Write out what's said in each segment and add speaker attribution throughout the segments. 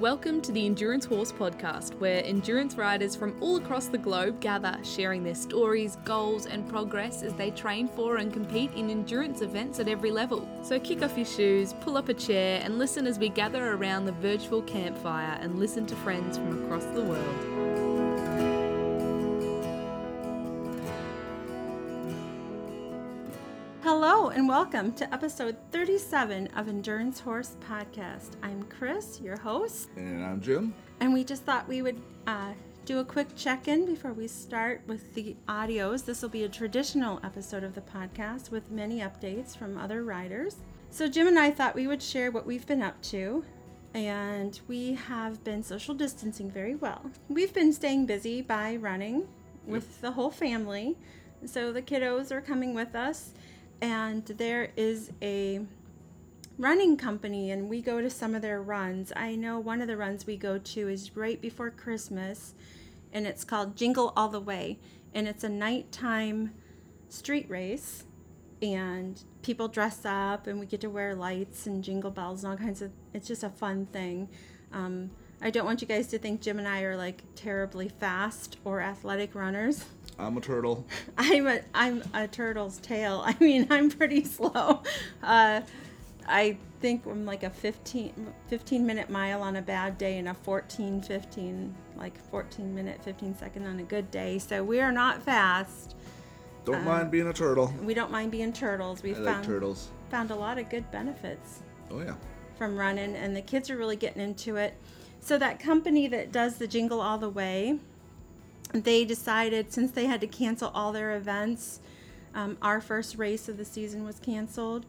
Speaker 1: Welcome to the Endurance Horse Podcast, where endurance riders from all across the globe gather, sharing their stories, goals, and progress as they train for and compete in endurance events at every level. So kick off your shoes, pull up a chair, and listen as we gather around the virtual campfire and listen to friends from across the world.
Speaker 2: Hello and welcome to episode 37 of Endurance Horse Podcast. I'm Chris, your host,
Speaker 3: And I'm Jim.
Speaker 2: and we just thought we would uh, do a quick check in before we start with the audios. This will be a traditional episode of the podcast with many updates from other riders. So, Jim and I thought we would share what we've been up to, and we have been social distancing very well. We've been staying busy by running with the whole family. So, the kiddos are coming with us, and there is a running company and we go to some of their runs. I know one of the runs we go to is right before Christmas and it's called Jingle All the Way and it's a nighttime street race and people dress up and we get to wear lights and jingle bells and all kinds of it's just a fun thing. Um, I don't want you guys to think Jim and I are like terribly fast or athletic runners.
Speaker 3: I'm a turtle.
Speaker 2: I'm a I'm a turtle's tail. I mean, I'm pretty slow. Uh, I think I'm like a 15, 15 minute mile on a bad day and a 14, 15, like 14 minute, 15 second on a good day. So we are not fast.
Speaker 3: Don't mind being a turtle.
Speaker 2: We don't mind being turtles. We
Speaker 3: I like
Speaker 2: found
Speaker 3: turtles.
Speaker 2: found a lot of good benefits
Speaker 3: Oh yeah.
Speaker 2: from running, and the kids are really getting into it. So that company that does the Jingle All the Way, they decided since they had to cancel all their events, um, our first race of the season was canceled.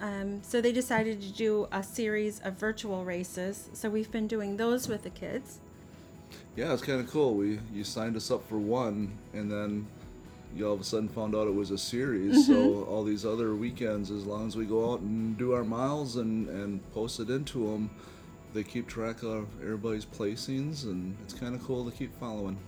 Speaker 2: Um, so they decided to do a series of virtual races. So we've been doing those with the kids.
Speaker 3: Yeah, it's kind of cool. We you signed us up for one, and then you all of a sudden found out it was a series. So all these other weekends, as long as we go out and do our miles and and post it into them, they keep track of everybody's placings, and it's kind of cool to keep following.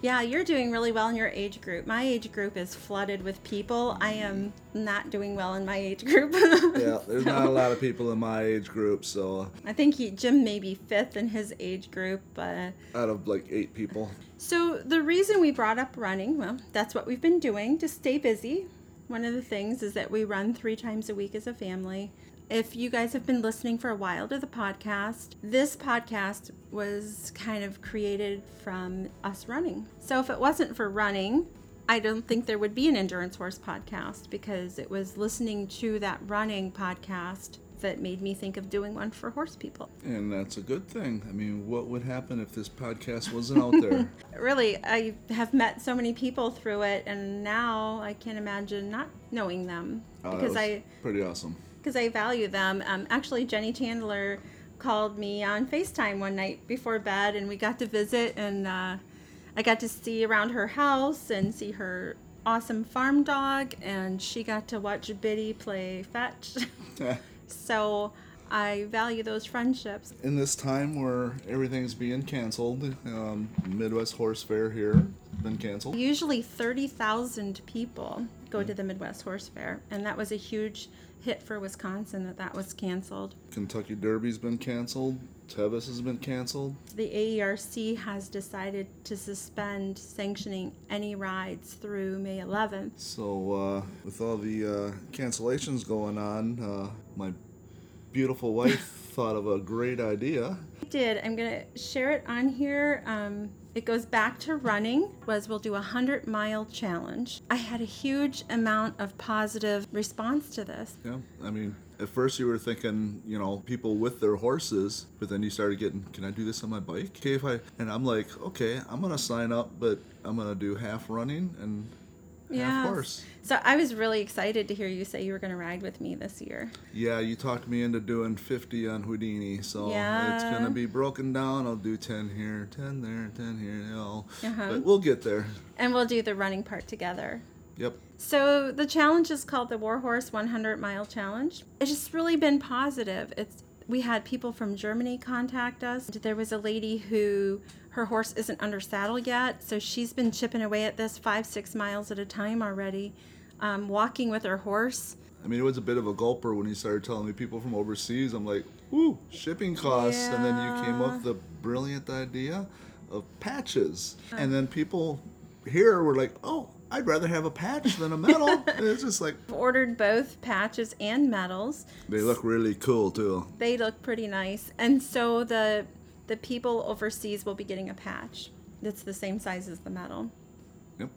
Speaker 2: Yeah, you're doing really well in your age group. My age group is flooded with people. I am not doing well in my age group.
Speaker 3: Yeah, there's not a lot of people in my age group, so
Speaker 2: I think he, Jim may be fifth in his age group. Uh,
Speaker 3: out of like eight people.
Speaker 2: so the reason we brought up running, well, that's what we've been doing to stay busy. One of the things is that we run three times a week as a family. If you guys have been listening for a while to the podcast, this podcast was kind of created from us running. So if it wasn't for running, I don't think there would be an endurance horse podcast because it was listening to that running podcast that made me think of doing one for horse people.
Speaker 3: And that's a good thing. I mean, what would happen if this podcast wasn't out there?
Speaker 2: Really, I have met so many people through it, and now I can't imagine not knowing them
Speaker 3: Oh,
Speaker 2: because I
Speaker 3: pretty awesome.
Speaker 2: Because I value them. Um, actually, Jenny Chandler called me on FaceTime one night before bed, and we got to visit, and uh, I got to see around her house and see her awesome farm dog, and she got to watch Biddy play fetch. so I value those friendships.
Speaker 3: In this time where everything's being canceled, um, Midwest Horse Fair here been canceled.
Speaker 2: Usually 30,000 people go to the Midwest Horse Fair, and that was a huge hit for Wisconsin that that was canceled.
Speaker 3: Kentucky Derby's been canceled. Tevis has been canceled.
Speaker 2: The AERC has decided to suspend sanctioning any rides through May 11th.
Speaker 3: So uh, with all the uh, cancellations going on, uh, my beautiful wife thought of a great idea.
Speaker 2: I did. I'm going to share it on here. Um, it goes back to running was we'll do a 100 mile challenge. I had a huge amount of positive response to this.
Speaker 3: Yeah, I mean, at first you were thinking, you know, people with their horses, but then you started getting, can I do this on my bike? Okay, if I, and I'm like, okay, I'm gonna sign up, but I'm gonna do half running and half course.
Speaker 2: So I was really excited to hear you say you were going to ride with me this year.
Speaker 3: Yeah, you talked me into doing 50 on Houdini, so it's gonna be broken down. I'll do 10 here, 10 there, 10 here, you know,
Speaker 2: Uh-huh.
Speaker 3: but we'll get there.
Speaker 2: And we'll do the running part together.
Speaker 3: Yep.
Speaker 2: So the challenge is called the Warhorse 100 Mile Challenge. It's just really been positive. It's we had people from Germany contact us. There was a lady who her horse isn't under saddle yet, so she's been chipping away at this five six miles at a time already. um, walking with her horse.
Speaker 3: I mean, it was a bit of a gulper when he started telling me people from overseas. I'm like, ooh, shipping costs. And then you came up with the brilliant idea of patches. And then people here were like, oh, I'd rather have a patch than a medal. it's just like, I've
Speaker 2: Ordered both patches and medals.
Speaker 3: they look really cool too.
Speaker 2: They look pretty nice, and so the the people overseas will be getting a patch that's the same size as the medal.
Speaker 3: Yep.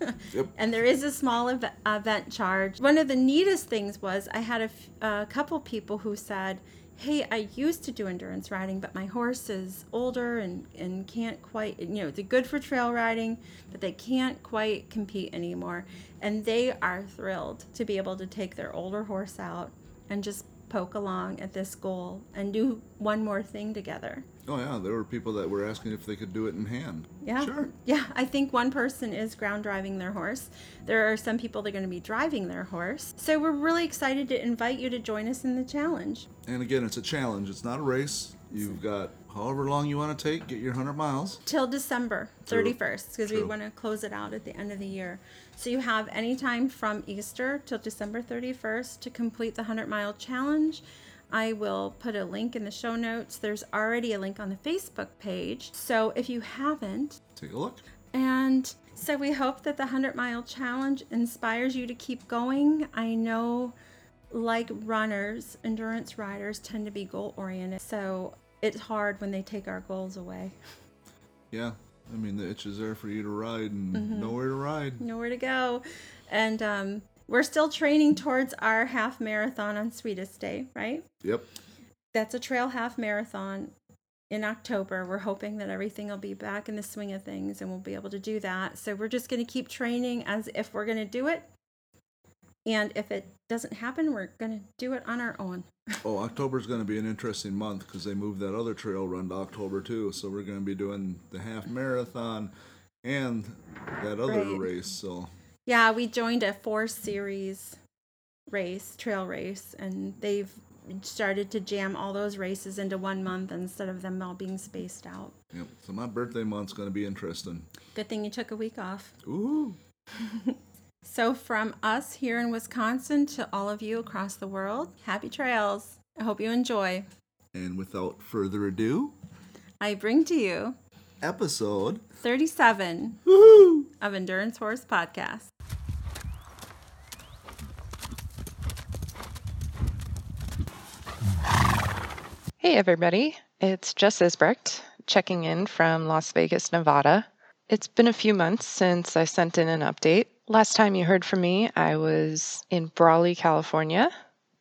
Speaker 3: Yep.
Speaker 2: And there is a small ev- event charge. One of the neatest things was I had a, f- a couple people who said, Hey, I used to do endurance riding, but my horse is older and, and can't quite, you know, they're good for trail riding, but they can't quite compete anymore. And they are thrilled to be able to take their older horse out and just poke along at this goal and do one more thing together.
Speaker 3: Oh, yeah. There were people that were asking if they could do it in hand.
Speaker 2: Yeah.
Speaker 3: Sure.
Speaker 2: Yeah, I think one person is ground driving their horse. There are some people that are going to be driving their horse. So we're really excited to invite you to join us in the challenge.
Speaker 3: And again, it's a challenge. It's not a race. You've got however long you want to take, get your 100 miles.
Speaker 2: Till December 31st, because we want to close it out at the end of the year. So you have any time from Easter till December 31st to complete the 100 mile challenge. I will put a link in the show notes. There's already a link on the Facebook page. So if you haven't,
Speaker 3: Take a look.
Speaker 2: And so we hope that the 100 mile challenge inspires you to keep going. I know, like runners, endurance riders tend to be goal oriented. So it's hard when they take our goals away.
Speaker 3: Yeah. I mean, the itch is there for you to ride and
Speaker 2: Mm-hmm.
Speaker 3: nowhere to ride.
Speaker 2: Nowhere to go. And um, we're still training towards our half marathon on Sweetest Day, right?
Speaker 3: Yep.
Speaker 2: That's a trail half marathon in October. We're hoping that everything will be back in the swing of things and we'll be able to do that. So we're just going to keep training as if we're going to do it. And if it doesn't happen, we're going to do it on our own.
Speaker 3: Oh, October's going to be an interesting month because they moved that other trail run to October too. So we're going to be doing the half marathon and that other
Speaker 2: Right.
Speaker 3: race. So
Speaker 2: Yeah, we joined a four series race, trail race, and they've started to jam all those races into one month instead of them all being spaced out.
Speaker 3: yep. So my birthday month's going to be interesting.
Speaker 2: Good thing you took a week off.
Speaker 3: Ooh.
Speaker 2: So, from us here in Wisconsin to all of you across the world, happy trails. I hope you enjoy.
Speaker 3: And without further ado,
Speaker 2: I bring to you
Speaker 3: episode
Speaker 2: 37
Speaker 3: woohoo,
Speaker 2: of Endurance Horse Podcast.
Speaker 4: Hey, everybody. It's Jess Isbrecht checking in from Las Vegas, Nevada. It's been a few months since I sent in an update. Last time you heard from me, I was in Brawley, California.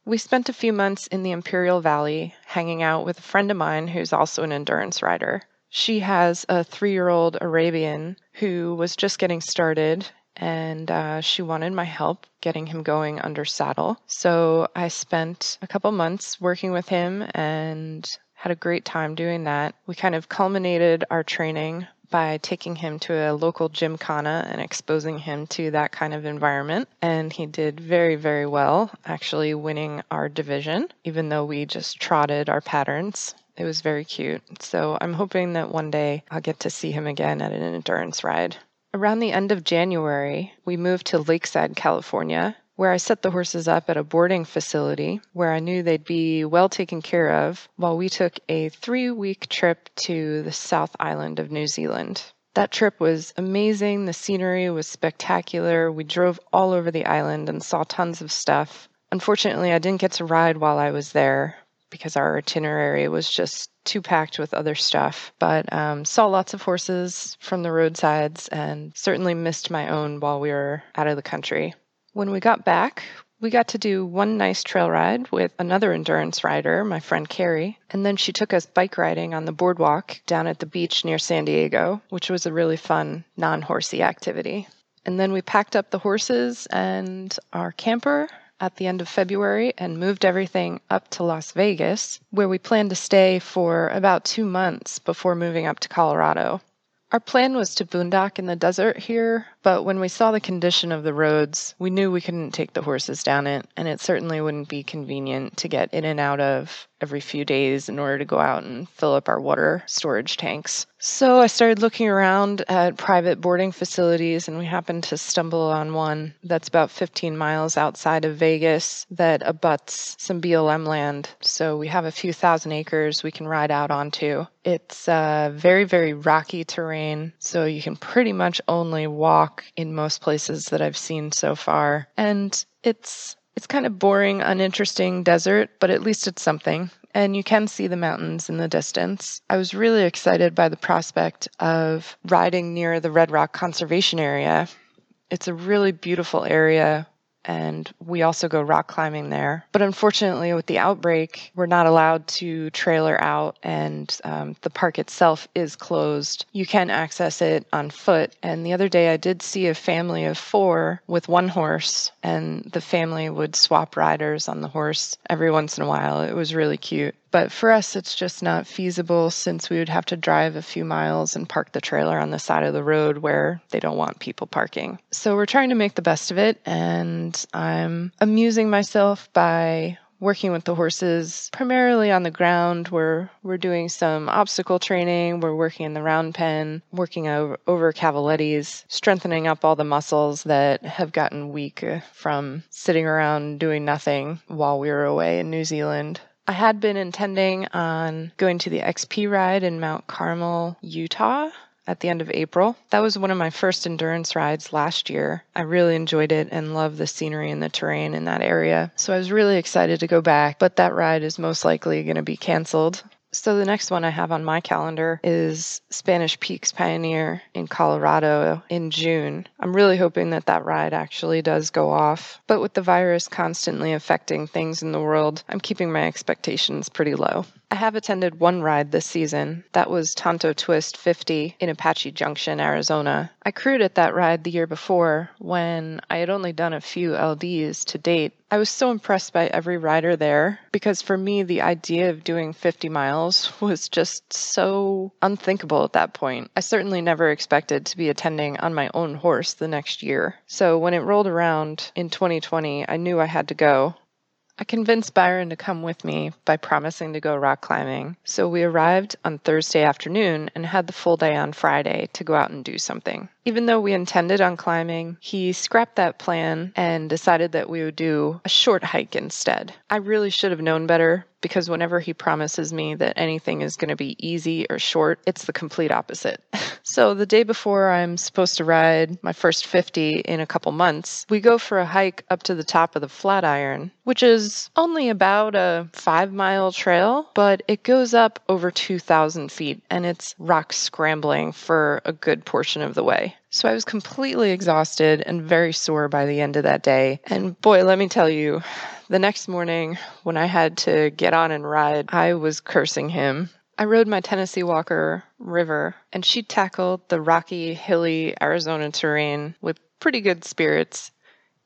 Speaker 4: We spent a few months in the Imperial Valley hanging out with a friend of mine who's also an endurance rider. She has a three year old Arabian who was just getting started and uh, she wanted my help getting him going under saddle. So I spent a couple months working with him and had a great time doing that. We kind of culminated our training by taking him to a local gymkhana and exposing him to that kind of environment. And he did very, very well, actually winning our division, even though we just trotted our patterns. It was very cute. So I'm hoping that one day I'll get to see him again at an endurance ride. Around the end of January, we moved to Lakeside, California, where I set the horses up at a boarding facility where I knew they'd be well taken care of while we took a three week trip to the South Island of New Zealand. That trip was amazing. The scenery was spectacular. We drove all over the island and saw tons of stuff. Unfortunately, I didn't get to ride while I was there because our itinerary was just too packed with other stuff. But um, saw lots of horses from the roadsides and certainly missed my own while we were out of the country. When we got back, we got to do one nice trail ride with another endurance rider, my friend Carrie, and then she took us bike riding on the boardwalk down at the beach near San Diego, which was a really fun, non horsey activity. And then we packed up the horses and our camper at the end of February and moved everything up to Las Vegas, where we planned to stay for about two months before moving up to Colorado. Our plan was to boondock in the desert here, But when we saw the condition of the roads, we knew we couldn't take the horses down it, and it certainly wouldn't be convenient to get in and out of every few days in order to go out and fill up our water storage tanks. So I started looking around at private boarding facilities, and we happened to stumble on one that's about 15 miles outside of Vegas that abuts some BLM land. So we have a few thousand acres we can ride out onto. It's uh, very, very rocky terrain, so you can pretty much only walk in most places that I've seen so far. And it's it's kind of boring, uninteresting desert, but at least it's something. And you can see the mountains in the distance. I was really excited by the prospect of riding near the Red Rock Conservation Area. It's a really beautiful area and we also go rock climbing there. But unfortunately, with the outbreak, we're not allowed to trailer out, and um, the park itself is closed. You can access it on foot. And the other day, I did see a family of four with one horse, and the family would swap riders on the horse every once in a while. It was really cute. But for us, it's just not feasible since we would have to drive a few miles and park the trailer on the side of the road where they don't want people parking. So we're trying to make the best of it, and I'm amusing myself by working with the horses primarily on the ground we're we're doing some obstacle training we're working in the round pen working over, over cavalettis strengthening up all the muscles that have gotten weak uh, from sitting around doing nothing while we were away in new zealand I had been intending on going to the XP ride in Mount Carmel, Utah at the end of April. That was one of my first endurance rides last year. I really enjoyed it and loved the scenery and the terrain in that area. So I was really excited to go back, but that ride is most likely going to be canceled. So the next one I have on my calendar is Spanish Peaks Pioneer in Colorado in June. I'm really hoping that that ride actually does go off. But with the virus constantly affecting things in the world, I'm keeping my expectations pretty low. I have attended one ride this season. That was Tonto Twist 50 in Apache Junction, Arizona. I crewed at that ride the year before when I had only done a few LDs to date. I was so impressed by every rider there because for me, the idea of doing 50 miles was just so unthinkable at that point. I certainly never expected to be attending on my own horse the next year. So when it rolled around in 2020, I knew I had to go. I convinced Byron to come with me by promising to go rock climbing. So we arrived on Thursday afternoon and had the full day on Friday to go out and do something. Even though we intended on climbing, he scrapped that plan and decided that we would do a short hike instead. I really should have known better because whenever he promises me that anything is going to be easy or short, it's the complete opposite. so the day before I'm supposed to ride my first 50 in a couple months, we go for a hike up to the top of the Flatiron, which is only about a five mile trail, but it goes up over 2,000 feet and it's rock scrambling for a good portion of the way. So I was completely exhausted and very sore by the end of that day. And boy, let me tell you, the next morning when I had to get on and ride, I was cursing him. I rode my Tennessee Walker River, and she tackled the rocky, hilly Arizona terrain with pretty good spirits,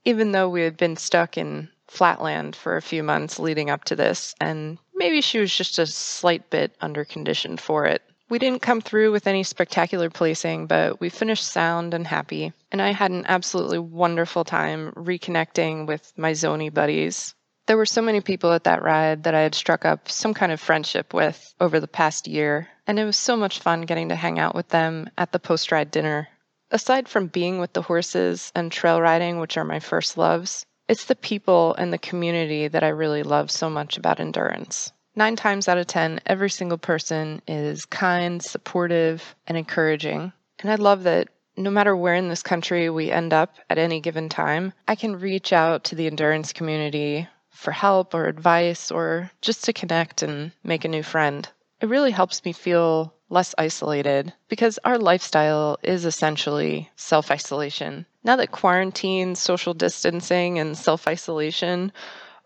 Speaker 4: even though we had been stuck in flatland for a few months leading up to this, and maybe she was just a slight bit underconditioned for it. We didn't come through with any spectacular placing, but we finished sound and happy. And I had an absolutely wonderful time reconnecting with my Zoni buddies. There were so many people at that ride that I had struck up some kind of friendship with over the past year, and it was so much fun getting to hang out with them at the post ride dinner. Aside from being with the horses and trail riding, which are my first loves, it's the people and the community that I really love so much about endurance. Nine times out of 10, every single person is kind, supportive, and encouraging. And I love that no matter where in this country we end up at any given time, I can reach out to the endurance community for help or advice or just to connect and make a new friend. It really helps me feel less isolated because our lifestyle is essentially self isolation. Now that quarantine, social distancing, and self isolation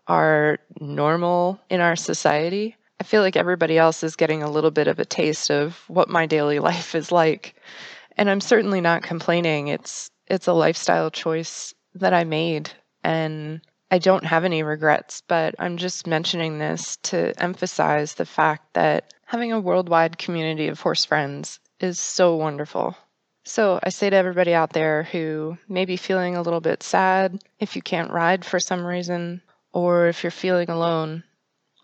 Speaker 4: are normal in our society, I feel like everybody else is getting a little bit of a taste of what my daily life is like. And I'm certainly not complaining. It's it's a lifestyle choice that I made and I don't have any regrets, but I'm just mentioning this to emphasize the fact that having a worldwide community of horse friends is so wonderful. So I say to everybody out there who may be feeling a little bit sad if you can't ride for some reason, or if you're feeling alone,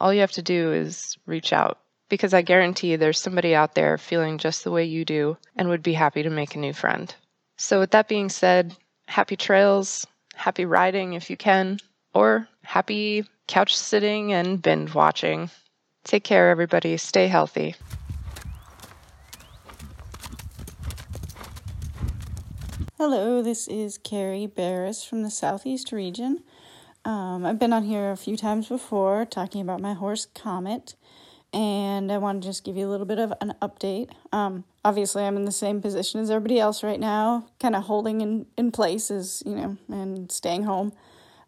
Speaker 4: all you have to do is reach out. Because I guarantee there's somebody out there feeling just the way you do and would be happy to make a new friend. So, with that being said, happy trails, happy riding if you can, or happy couch sitting and binge watching. Take care, everybody. Stay healthy.
Speaker 5: Hello, this is Carrie Barris from the Southeast region. Um, I've been on here a few times before talking about my horse Comet, and I want to just give you a little bit of an update. Um, obviously, I'm in the same position as everybody else right now, kind of holding in, in place as, you know, and staying home.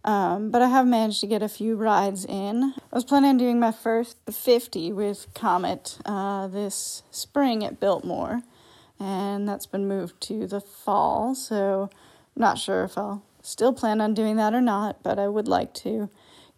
Speaker 5: Um, but I have managed to get a few rides in. I was planning on doing my first 50 with Comet uh, this spring at Biltmore and that's been moved to the fall. So, I'm not sure if I'll still plan on doing that or not, but I would like to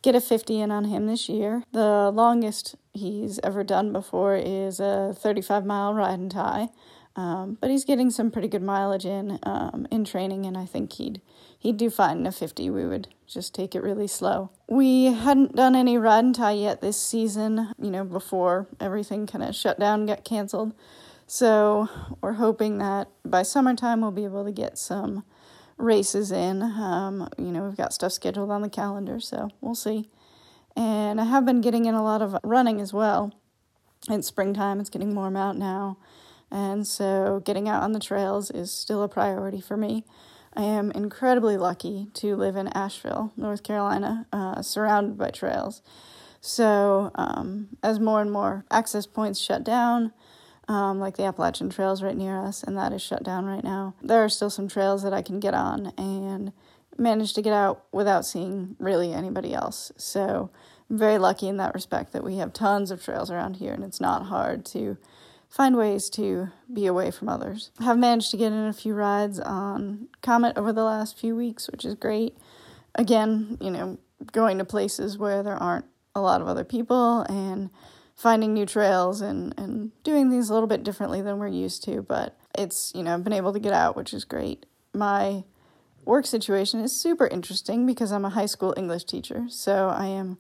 Speaker 5: get a 50 in on him this year. The longest he's ever done before is a 35 mile ride and tie. Um, but he's getting some pretty good mileage in um, in training, and I think he'd he'd do fine in a 50. We would just take it really slow. We hadn't done any ride tie yet this season, you know, before everything kind of shut down got canceled. So we're hoping that by summertime we'll be able to get some races in. Um, you know, we've got stuff scheduled on the calendar, so we'll see. And I have been getting in a lot of running as well. It's springtime, it's getting warm out now. And so getting out on the trails is still a priority for me. I am incredibly lucky to live in Asheville, North Carolina, uh, surrounded by trails. So, um, as more and more access points shut down, um, like the Appalachian Trails right near us, and that is shut down right now. There are still some trails that I can get on and manage to get out without seeing really anybody else. So I'm very lucky in that respect that we have tons of trails around here, and it's not hard to find ways to be away from others. I have managed to get in a few rides on Comet over the last few weeks, which is great. Again, you know, going to places where there aren't a lot of other people and finding new trails and, and doing things a little bit differently than we're used to. But it's, you know, I've been able to get out, which is great. My work situation is super interesting because I'm a high school English teacher. So I am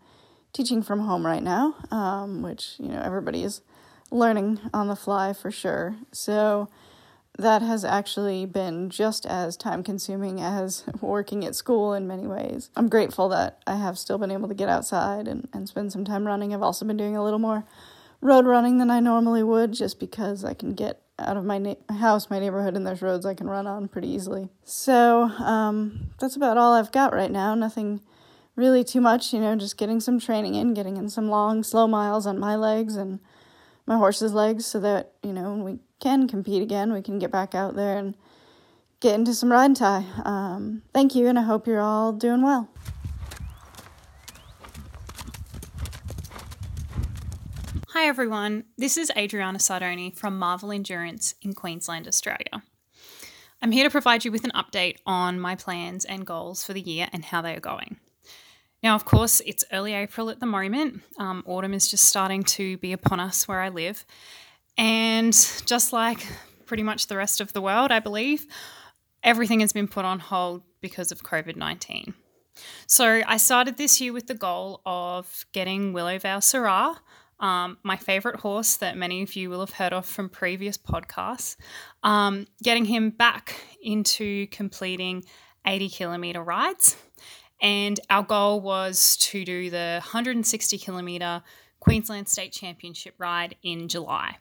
Speaker 5: teaching from home right now, um, which, you know, everybody is learning on the fly for sure. So that has actually been just as time consuming as working at school in many ways. I'm grateful that I have still been able to get outside and, and spend some time running. I've also been doing a little more road running than I normally would just because I can get out of my na- house, my neighborhood, and there's roads I can run on pretty easily. So um, that's about all I've got right now. Nothing really too much, you know, just getting some training in, getting in some long, slow miles on my legs and my horse's legs so that, you know, when we can compete again, we can get back out there and get into some ride and tie. Um, thank you, and I hope you're all doing well.
Speaker 6: Hi everyone, this is Adriana Sardoni from Marvel Endurance in Queensland, Australia. I'm here to provide you with an update on my plans and goals for the year and how they are going. Now, of course, it's early April at the moment. Um, autumn is just starting to be upon us where I live, and just like pretty much the rest of the world, I believe, everything has been put on hold because of COVID 19. So I started this year with the goal of getting Willowvale Syrah, um, my favorite horse that many of you will have heard of from previous podcasts, um, getting him back into completing 80 kilometer rides. And our goal was to do the 160 kilometer Queensland State Championship ride in July.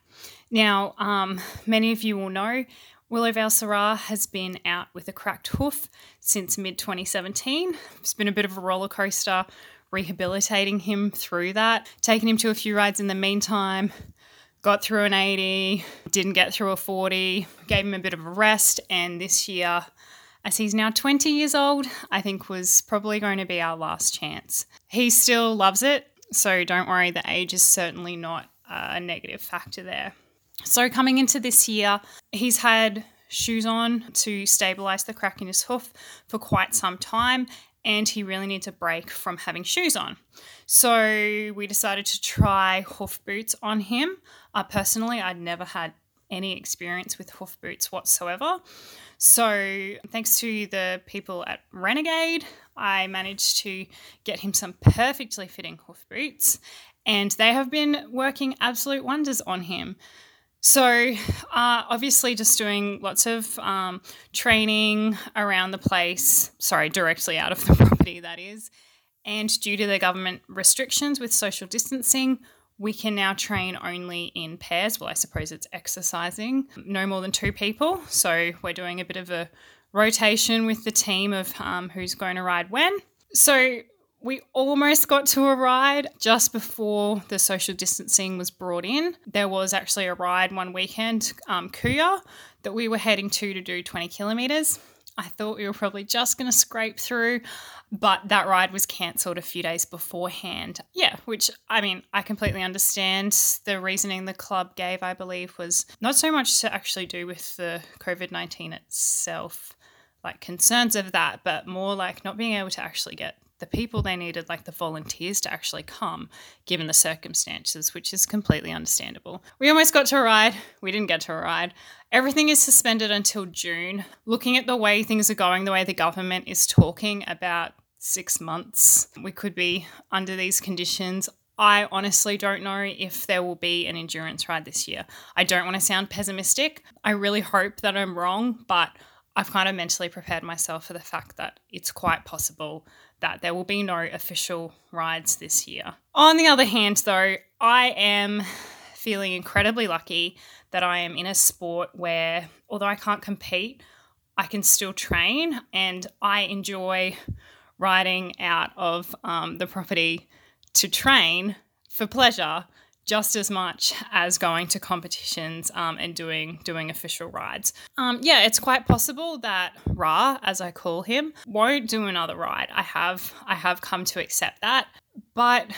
Speaker 6: Now, um, many of you will know Willowvale Syrah has been out with a cracked hoof since mid 2017. It's been a bit of a roller coaster rehabilitating him through that, taking him to a few rides in the meantime. Got through an 80, didn't get through a 40, gave him a bit of a rest, and this year, as he's now 20 years old, I think was probably going to be our last chance. He still loves it, so don't worry, the age is certainly not a negative factor there. So, coming into this year, he's had shoes on to stabilize the crack in his hoof for quite some time, and he really needs a break from having shoes on. So, we decided to try hoof boots on him. Uh, personally, I'd never had any experience with hoof boots whatsoever. So, thanks to the people at Renegade, I managed to get him some perfectly fitting hoof boots, and they have been working absolute wonders on him. So, uh, obviously, just doing lots of um, training around the place, sorry, directly out of the property, that is. And due to the government restrictions with social distancing, we can now train only in pairs. Well, I suppose it's exercising, no more than two people. So we're doing a bit of a rotation with the team of um, who's going to ride when. So we almost got to a ride just before the social distancing was brought in. There was actually a ride one weekend, um, Cooyar, that we were heading to to do 20 kilometres. I thought we were probably just going to scrape through, but that ride was cancelled a few days beforehand. Yeah, which I mean, I completely understand. The reasoning the club gave, I believe, was not so much to actually do with the COVID 19 itself, like concerns of that, but more like not being able to actually get the people they needed, like the volunteers, to actually come, given the circumstances, which is completely understandable. We almost got to a ride, we didn't get to a ride. Everything is suspended until June. Looking at the way things are going, the way the government is talking about six months, we could be under these conditions. I honestly don't know if there will be an endurance ride this year. I don't want to sound pessimistic. I really hope that I'm wrong, but I've kind of mentally prepared myself for the fact that it's quite possible that there will be no official rides this year. On the other hand, though, I am feeling incredibly lucky that I am in a sport where, although I can't compete, I can still train and I enjoy riding out of um, the property to train for pleasure just as much as going to competitions um, and doing doing official rides. Um, yeah, it's quite possible that Ra, as I call him, won't do another ride. I have I have come to accept that, but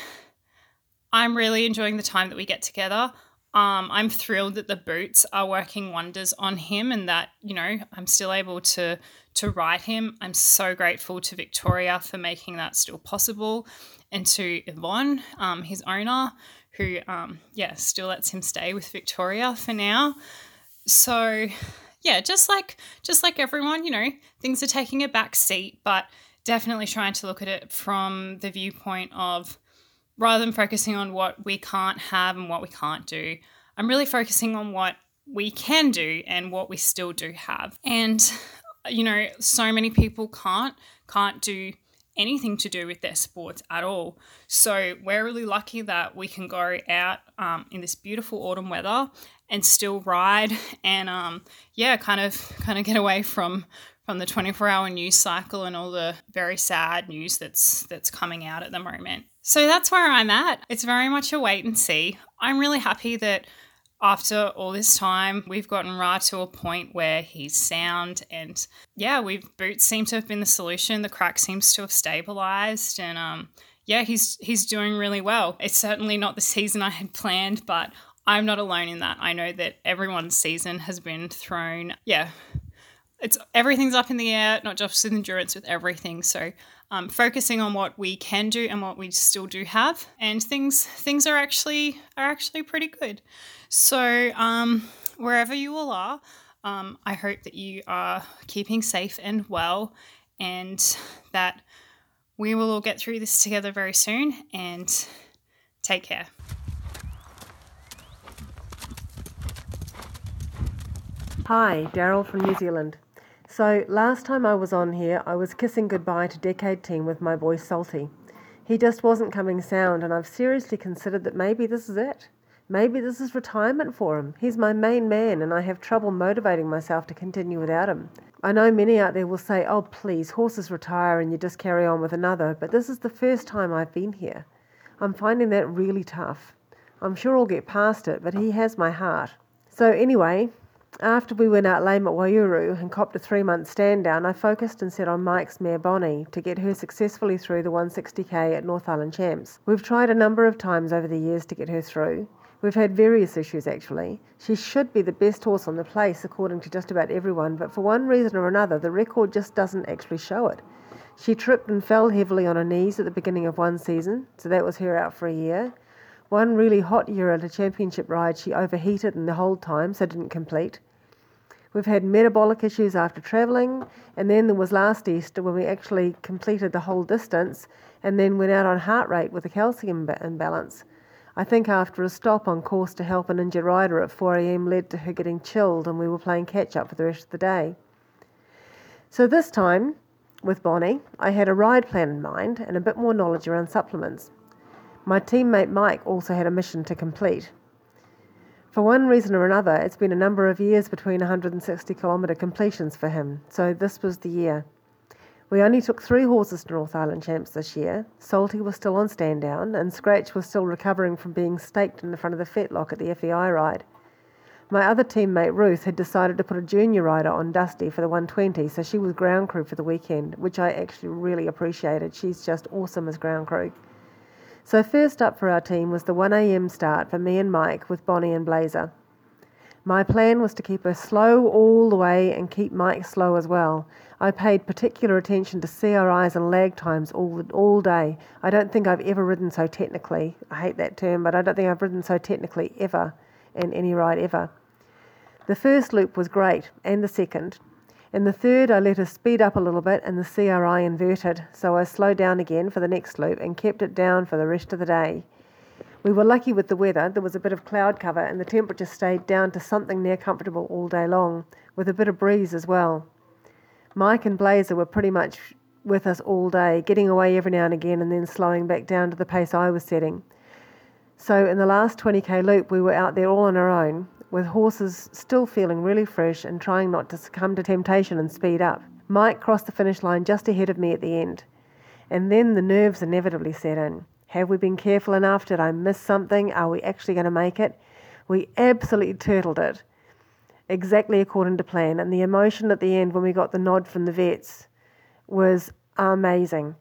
Speaker 6: I'm really enjoying the time that we get together. Um, I'm thrilled that the boots are working wonders on him, and that you know I'm still able to to ride him. I'm so grateful to Victoria for making that still possible, and to Yvonne, um, his owner, who, um, yeah, still lets him stay with Victoria for now. So, yeah, just like just like everyone, you know, things are taking a back seat, but definitely trying to look at it from the viewpoint of rather than focusing on what we can't have and what we can't do, I'm really focusing on what we can do and what we still do have. And you know, so many people can't can't do anything to do with their sports at all. So we're really lucky that we can go out um, in this beautiful autumn weather and still ride and um, yeah, kind of kind of get away from from the 24 hour news cycle and all the very sad news that's that's coming out at the moment. So that's where I'm at. It's very much a wait and see. I'm really happy that after all this time, we've gotten Ra to a point where he's sound, and yeah, we've boots seem to have been the solution. The crack seems to have stabilized, and um, yeah, he's he's doing really well. It's certainly not the season I had planned, but I'm not alone in that. I know that everyone's season has been thrown. Yeah, it's everything's up in the air, not just with endurance, with everything. So um, focusing on what we can do and what we still do have, and things things are actually are actually pretty good. So, um, wherever you all are, um, I hope that you are keeping safe and well, and that we will all get through this together very soon. And take care.
Speaker 7: Hi, Daryl from New Zealand. So, last time I was on here, I was kissing goodbye to Decade Team with my boy Salty. He just wasn't coming sound, and I've seriously considered that maybe this is it. Maybe this is retirement for him. He's my main man, and I have trouble motivating myself to continue without him. I know many out there will say, oh, please, horses retire and you just carry on with another, but this is the first time I've been here. I'm finding that really tough. I'm sure I'll get past it, but he has my heart. So, anyway, after we went out lame at Waiouru and copped a three month stand down, I focused and set on Mike's mare Bonnie to get her successfully through the 160k at North Island Champs. We've tried a number of times over the years to get her through, We've had various issues actually. She should be the best horse on the place according to just about everyone, but for one reason or another, the record just doesn't actually show it. She tripped and fell heavily on her knees at the beginning of one season, so that was her out for a year. One really hot year at a championship ride, she overheated in the whole time, so didn't complete. We've had metabolic issues after travelling, and then there was last Easter when we actually completed the whole distance and then went out on heart rate with a calcium imbalance. I think after a stop on course to help an injured rider at 4am led to her getting chilled, and we were playing catch up for the rest of the day. So this time, with Bonnie, I had a ride plan in mind and a bit more knowledge around supplements. My teammate Mike also had a mission to complete. For one reason or another, it's been a number of years between 160 kilometre completions for him, so this was the year. We only took three horses to North Island Champs this year. Salty was still on stand down, and Scratch was still recovering from being staked in the front of the fetlock at the FEI ride. My other teammate Ruth had decided to put a junior rider on Dusty for the 120, so she was ground crew for the weekend, which I actually really appreciated. She's just awesome as ground crew. So, first up for our team was the 1am start for me and Mike with Bonnie and Blazer. My plan was to keep her slow all the way and keep Mike slow as well. I paid particular attention to CRIs and lag times all, all day. I don't think I've ever ridden so technically. I hate that term, but I don't think I've ridden so technically ever in any ride ever. The first loop was great, and the second. In the third, I let her speed up a little bit and the CRI inverted, so I slowed down again for the next loop and kept it down for the rest of the day. We were lucky with the weather. There was a bit of cloud cover and the temperature stayed down to something near comfortable all day long, with a bit of breeze as well. Mike and Blazer were pretty much with us all day, getting away every now and again and then slowing back down to the pace I was setting. So in the last 20k loop, we were out there all on our own, with horses still feeling really fresh and trying not to succumb to temptation and speed up. Mike crossed the finish line just ahead of me at the end. And then the nerves inevitably set in. Have we been careful enough? Did I miss something? Are we actually going to make it? We absolutely turtled it, exactly according to plan. And the emotion at the end when we got the nod from the vets was amazing.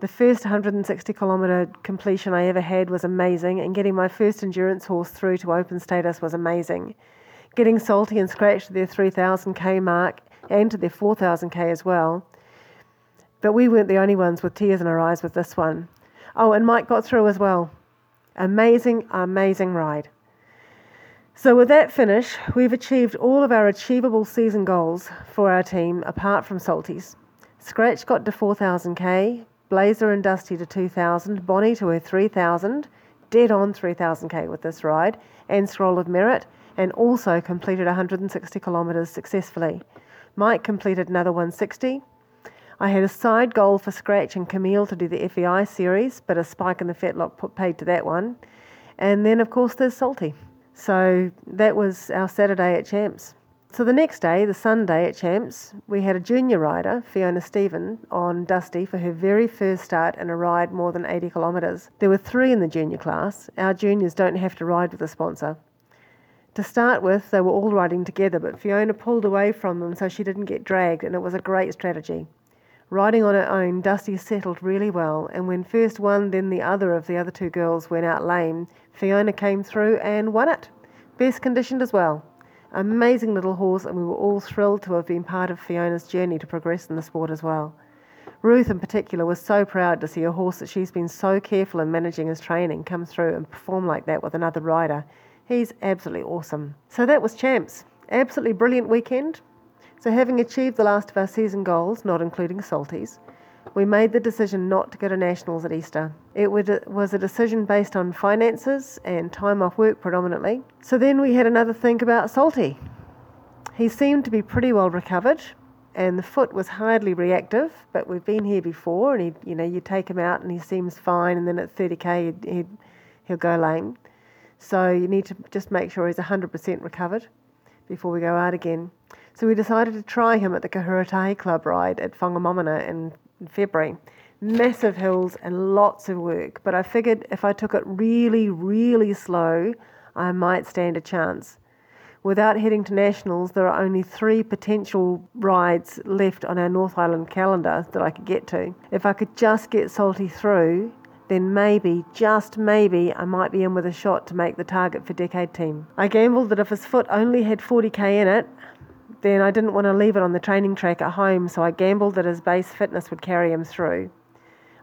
Speaker 7: The first 160 kilometre completion I ever had was amazing, and getting my first endurance horse through to open status was amazing. Getting Salty and Scratch to their 3000k mark and to their 4000k as well. But we weren't the only ones with tears in our eyes with this one. Oh, and Mike got through as well. Amazing, amazing ride. So, with that finish, we've achieved all of our achievable season goals for our team apart from Salty's. Scratch got to 4000k, Blazer and Dusty to 2000, Bonnie to her 3000, dead on 3000k with this ride, and Scroll of Merit, and also completed 160 kilometres successfully. Mike completed another 160. I had a side goal for Scratch and Camille to do the FEI series, but a spike in the fetlock put paid to that one. And then, of course, there's Salty. So that was our Saturday at Champs. So the next day, the Sunday at Champs, we had a junior rider, Fiona Stephen, on Dusty for her very first start in a ride more than 80 kilometres. There were three in the junior class. Our juniors don't have to ride with a sponsor. To start with, they were all riding together, but Fiona pulled away from them so she didn't get dragged, and it was a great strategy. Riding on her own, Dusty settled really well, and when first one, then the other of the other two girls went out lame, Fiona came through and won it. Best conditioned as well. Amazing little horse, and we were all thrilled to have been part of Fiona's journey to progress in the sport as well. Ruth, in particular, was so proud to see a horse that she's been so careful in managing his training come through and perform like that with another rider. He's absolutely awesome. So that was Champs. Absolutely brilliant weekend. So, having achieved the last of our season goals, not including Salty's, we made the decision not to go to nationals at Easter. It was a decision based on finances and time off work predominantly. So then we had another think about Salty. He seemed to be pretty well recovered, and the foot was hardly reactive. But we've been here before, and he, you know, you take him out and he seems fine, and then at 30k he'd, he'd, he'll go lame. So you need to just make sure he's 100% recovered before we go out again. So we decided to try him at the Kahuratahi Club ride at Whangamomona in in February. Massive hills and lots of work, but I figured if I took it really, really slow, I might stand a chance. Without heading to nationals, there are only three potential rides left on our North Island calendar that I could get to. If I could just get Salty through, then maybe, just maybe, I might be in with a shot to make the target for Decade Team. I gambled that if his foot only had 40k in it, then I didn't want to leave it on the training track at home, so I gambled that his base fitness would carry him through.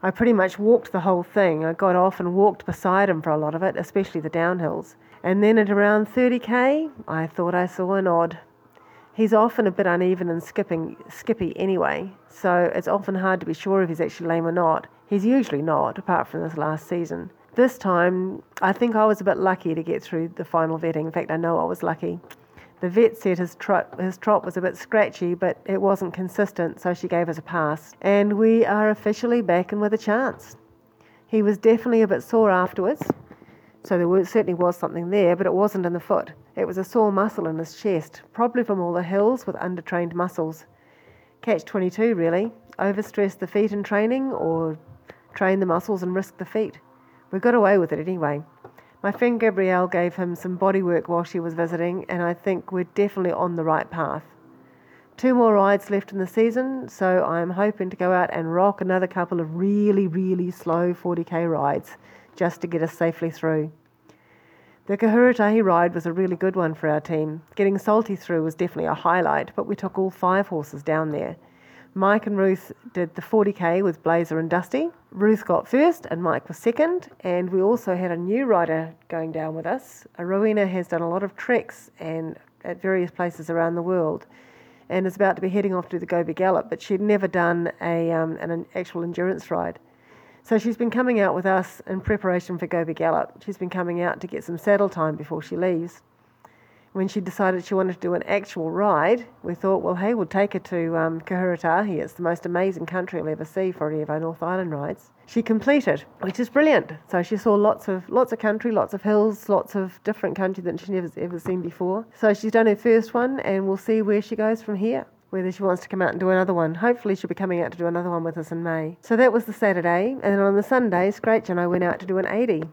Speaker 7: I pretty much walked the whole thing. I got off and walked beside him for a lot of it, especially the downhills. And then at around 30k, I thought I saw an odd. He's often a bit uneven and skipping, skippy anyway, so it's often hard to be sure if he's actually lame or not. He's usually not, apart from this last season. This time, I think I was a bit lucky to get through the final vetting. In fact, I know I was lucky. The vet said his trot, his trot was a bit scratchy, but it wasn't consistent, so she gave us a pass. And we are officially back and with a chance. He was definitely a bit sore afterwards, so there certainly was something there, but it wasn't in the foot. It was a sore muscle in his chest, probably from all the hills with undertrained muscles. Catch 22, really. Overstress the feet in training or train the muscles and risk the feet. We got away with it anyway. My friend Gabrielle gave him some bodywork while she was visiting, and I think we're definitely on the right path. Two more rides left in the season, so I'm hoping to go out and rock another couple of really, really slow 40k rides just to get us safely through. The Kahuratahi ride was a really good one for our team. Getting Salty through was definitely a highlight, but we took all five horses down there. Mike and Ruth did the 40k with Blazer and Dusty. Ruth got first and Mike was second, and we also had a new rider going down with us. Rowena has done a lot of treks and at various places around the world, and is about to be heading off to the Gobi Gallop, but she'd never done a um, an actual endurance ride. So she's been coming out with us in preparation for Gobi Gallop. She's been coming out to get some saddle time before she leaves when she decided she wanted to do an actual ride, we thought, well, hey, we'll take her to um, Kahuratahi. It's the most amazing country I'll ever see for any of our North Island rides. She completed, which is brilliant. So she saw lots of lots of country, lots of hills, lots of different country that she's never ever seen before. So she's done her first one, and we'll see where she goes from here whether she wants to come out and do another one. Hopefully, she'll be coming out to do another one with us in May. So that was the Saturday, and on the Sunday, Scratch and I went out to do an 80.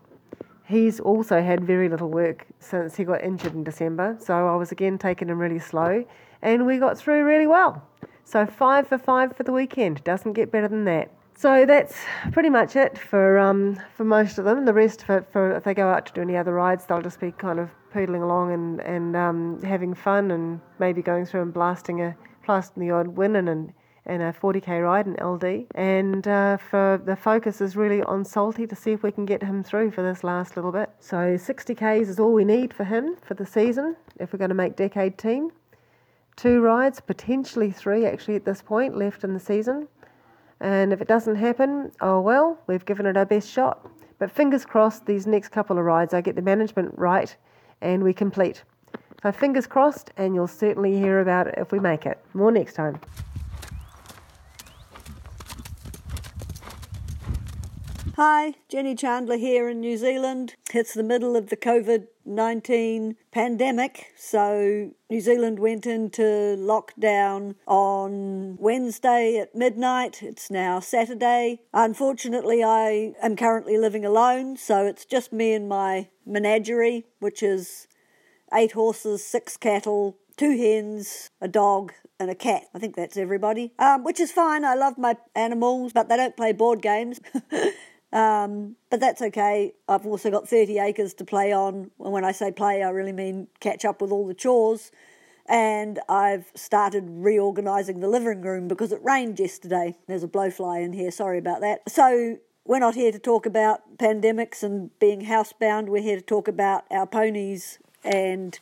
Speaker 7: He's also had very little work since he got injured in December, so I was again taking him really slow, and we got through really well. So five for five for the weekend. Doesn't get better than that. So that's pretty much it for um, for most of them. The rest, for, for if they go out to do any other rides, they'll just be kind of poodling along and and um, having fun and maybe going through and blasting a blasting the odd win and and a 40k ride in LD. And uh, for the focus is really on Salty to see if we can get him through for this last little bit. So 60k's is all we need for him for the season if we're going to make decade team. Two rides, potentially three actually at this point left in the season. And if it doesn't happen, oh well, we've given it our best shot. But fingers crossed, these next couple of rides, I get the management right and we complete. So fingers crossed, and you'll certainly hear about it if we make it. More next time.
Speaker 8: Hi, Jenny Chandler here in New Zealand. It's the middle of the COVID 19 pandemic, so New Zealand went into lockdown on Wednesday at midnight. It's now Saturday. Unfortunately, I am currently living alone, so it's just me and my menagerie, which is eight horses, six cattle, two hens, a dog, and a cat. I think that's everybody. Um, which is fine. I love my animals, but they don't play board games. Um, but that's okay. I've also got 30 acres to play on. And when I say play, I really mean catch up with all the chores. And I've started reorganising the living room because it rained yesterday. There's a blowfly in here, sorry about that. So we're not here to talk about pandemics and being housebound. We're here to talk about our ponies and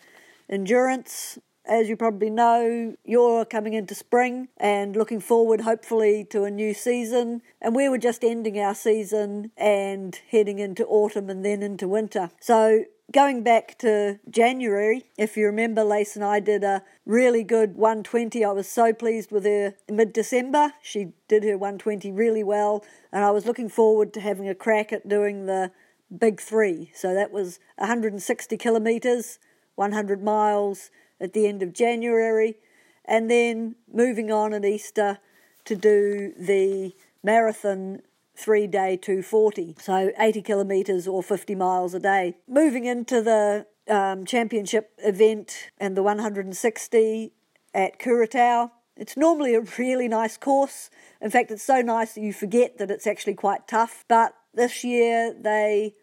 Speaker 8: endurance as you probably know, you're coming into spring and looking forward, hopefully, to a new season. And we were just ending our season and heading into autumn and then into winter. So, going back to January, if you remember, Lace and I did a really good 120. I was so pleased with her mid December. She did her 120 really well, and I was looking forward to having a crack at doing the big three. So that was 160 kilometres, 100 miles, at the end of January, and then moving on at Easter to do the marathon three day 240, so 80 kilometres or 50 miles a day. Moving into the um, championship event and the 160 at Kuratau. It's normally a really nice course. In fact, it's so nice that you forget that it's actually quite tough. But this year they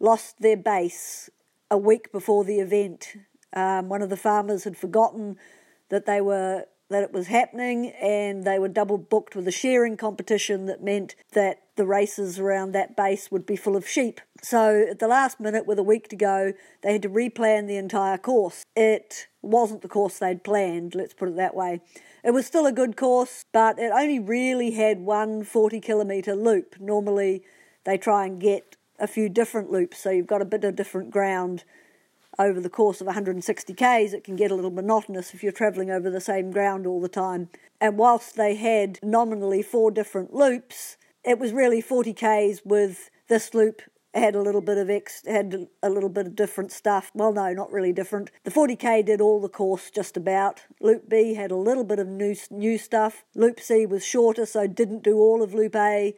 Speaker 8: lost their base a week before the event um, one of the farmers had forgotten that they were that it was happening and they were double booked with a shearing competition that meant that the races around that base would be full of sheep. So at the last minute, with a week to go, they had to replan the entire course. It wasn't the course they'd planned, let's put it that way. It was still a good course, but it only really had one 40 kilometre loop. Normally, they try and get a few different loops, so you've got a bit of different ground over the course of 160 k's, it can get a little monotonous if you're travelling over the same ground all the time. And whilst they had nominally four different loops, it was really 40 k's with this loop had a little bit of X, had a little bit of different stuff. Well, no, not really different. The 40k did all the course just about. Loop B had a little bit of new new stuff. Loop C was shorter, so didn't do all of Loop A.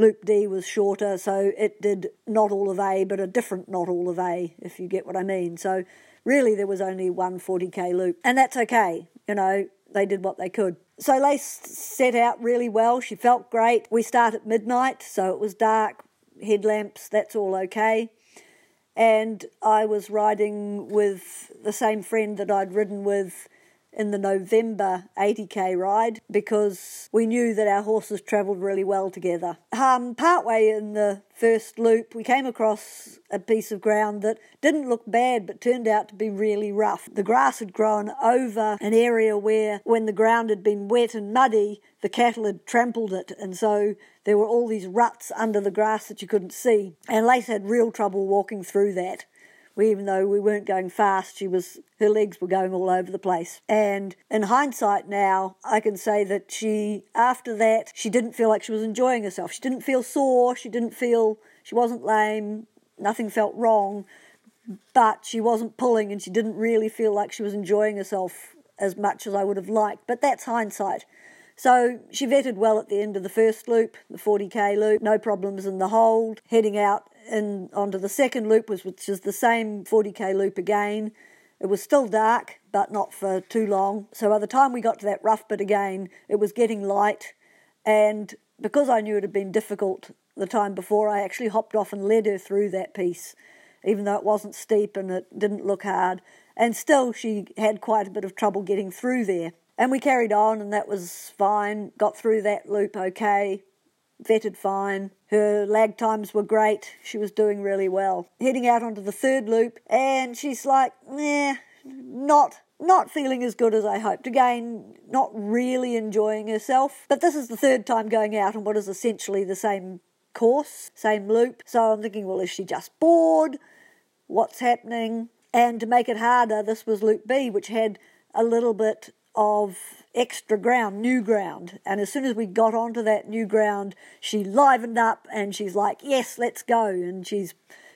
Speaker 8: Loop D was shorter, so it did not all of A, but a different not all of A, if you get what I mean. So really, there was only one 40k loop, and that's okay. You know, they did what they could. So Lace set out really well. She felt great. We start at midnight, so it was dark, headlamps, that's all okay. And I was riding with the same friend that I'd ridden with in the November 80k ride because we knew that our horses travelled really well together. Um, partway in the first loop, we came across a piece of ground that didn't look bad but turned out to be really rough. The grass had grown over an area where, when the ground had been wet and muddy, the cattle had trampled it, and so there were all these ruts under the grass that you couldn't see. And Lace had real trouble walking through that we, even though we weren't going fast, she was her legs were going all over the place. And in hindsight now, I can say that she after that she didn't feel like she was enjoying herself. She didn't feel sore. She didn't feel she wasn't lame. Nothing felt wrong, but she wasn't pulling, and she didn't really feel like she was enjoying herself as much as I would have liked. But that's hindsight. So she vetted well at the end of the first loop, the 40k loop, no problems in the hold. Heading out and onto the second loop, was, which is the same 40k loop again. It was still dark, but not for too long. So by the time we got to that rough bit again, it was getting light. And because I knew it had been difficult the time before, I actually hopped off and led her through that piece, even though it wasn't steep and it didn't look hard. And still, she had quite a bit of trouble getting through there. And we carried on, and that was fine. Got through that loop okay vetted fine. Her lag times were great. She was doing really well. Heading out onto the third loop, and she's like, nah, not not feeling as good as I hoped. Again, not really enjoying herself. But this is the third time going out on what is essentially the same course, same loop. So I'm thinking, well, is she just bored? What's happening? And to make it harder, this was Loop B, which had a little bit of extra ground, new ground. And as soon as we got onto that new ground, she livened up and she's like, "Yes, let's go." And she's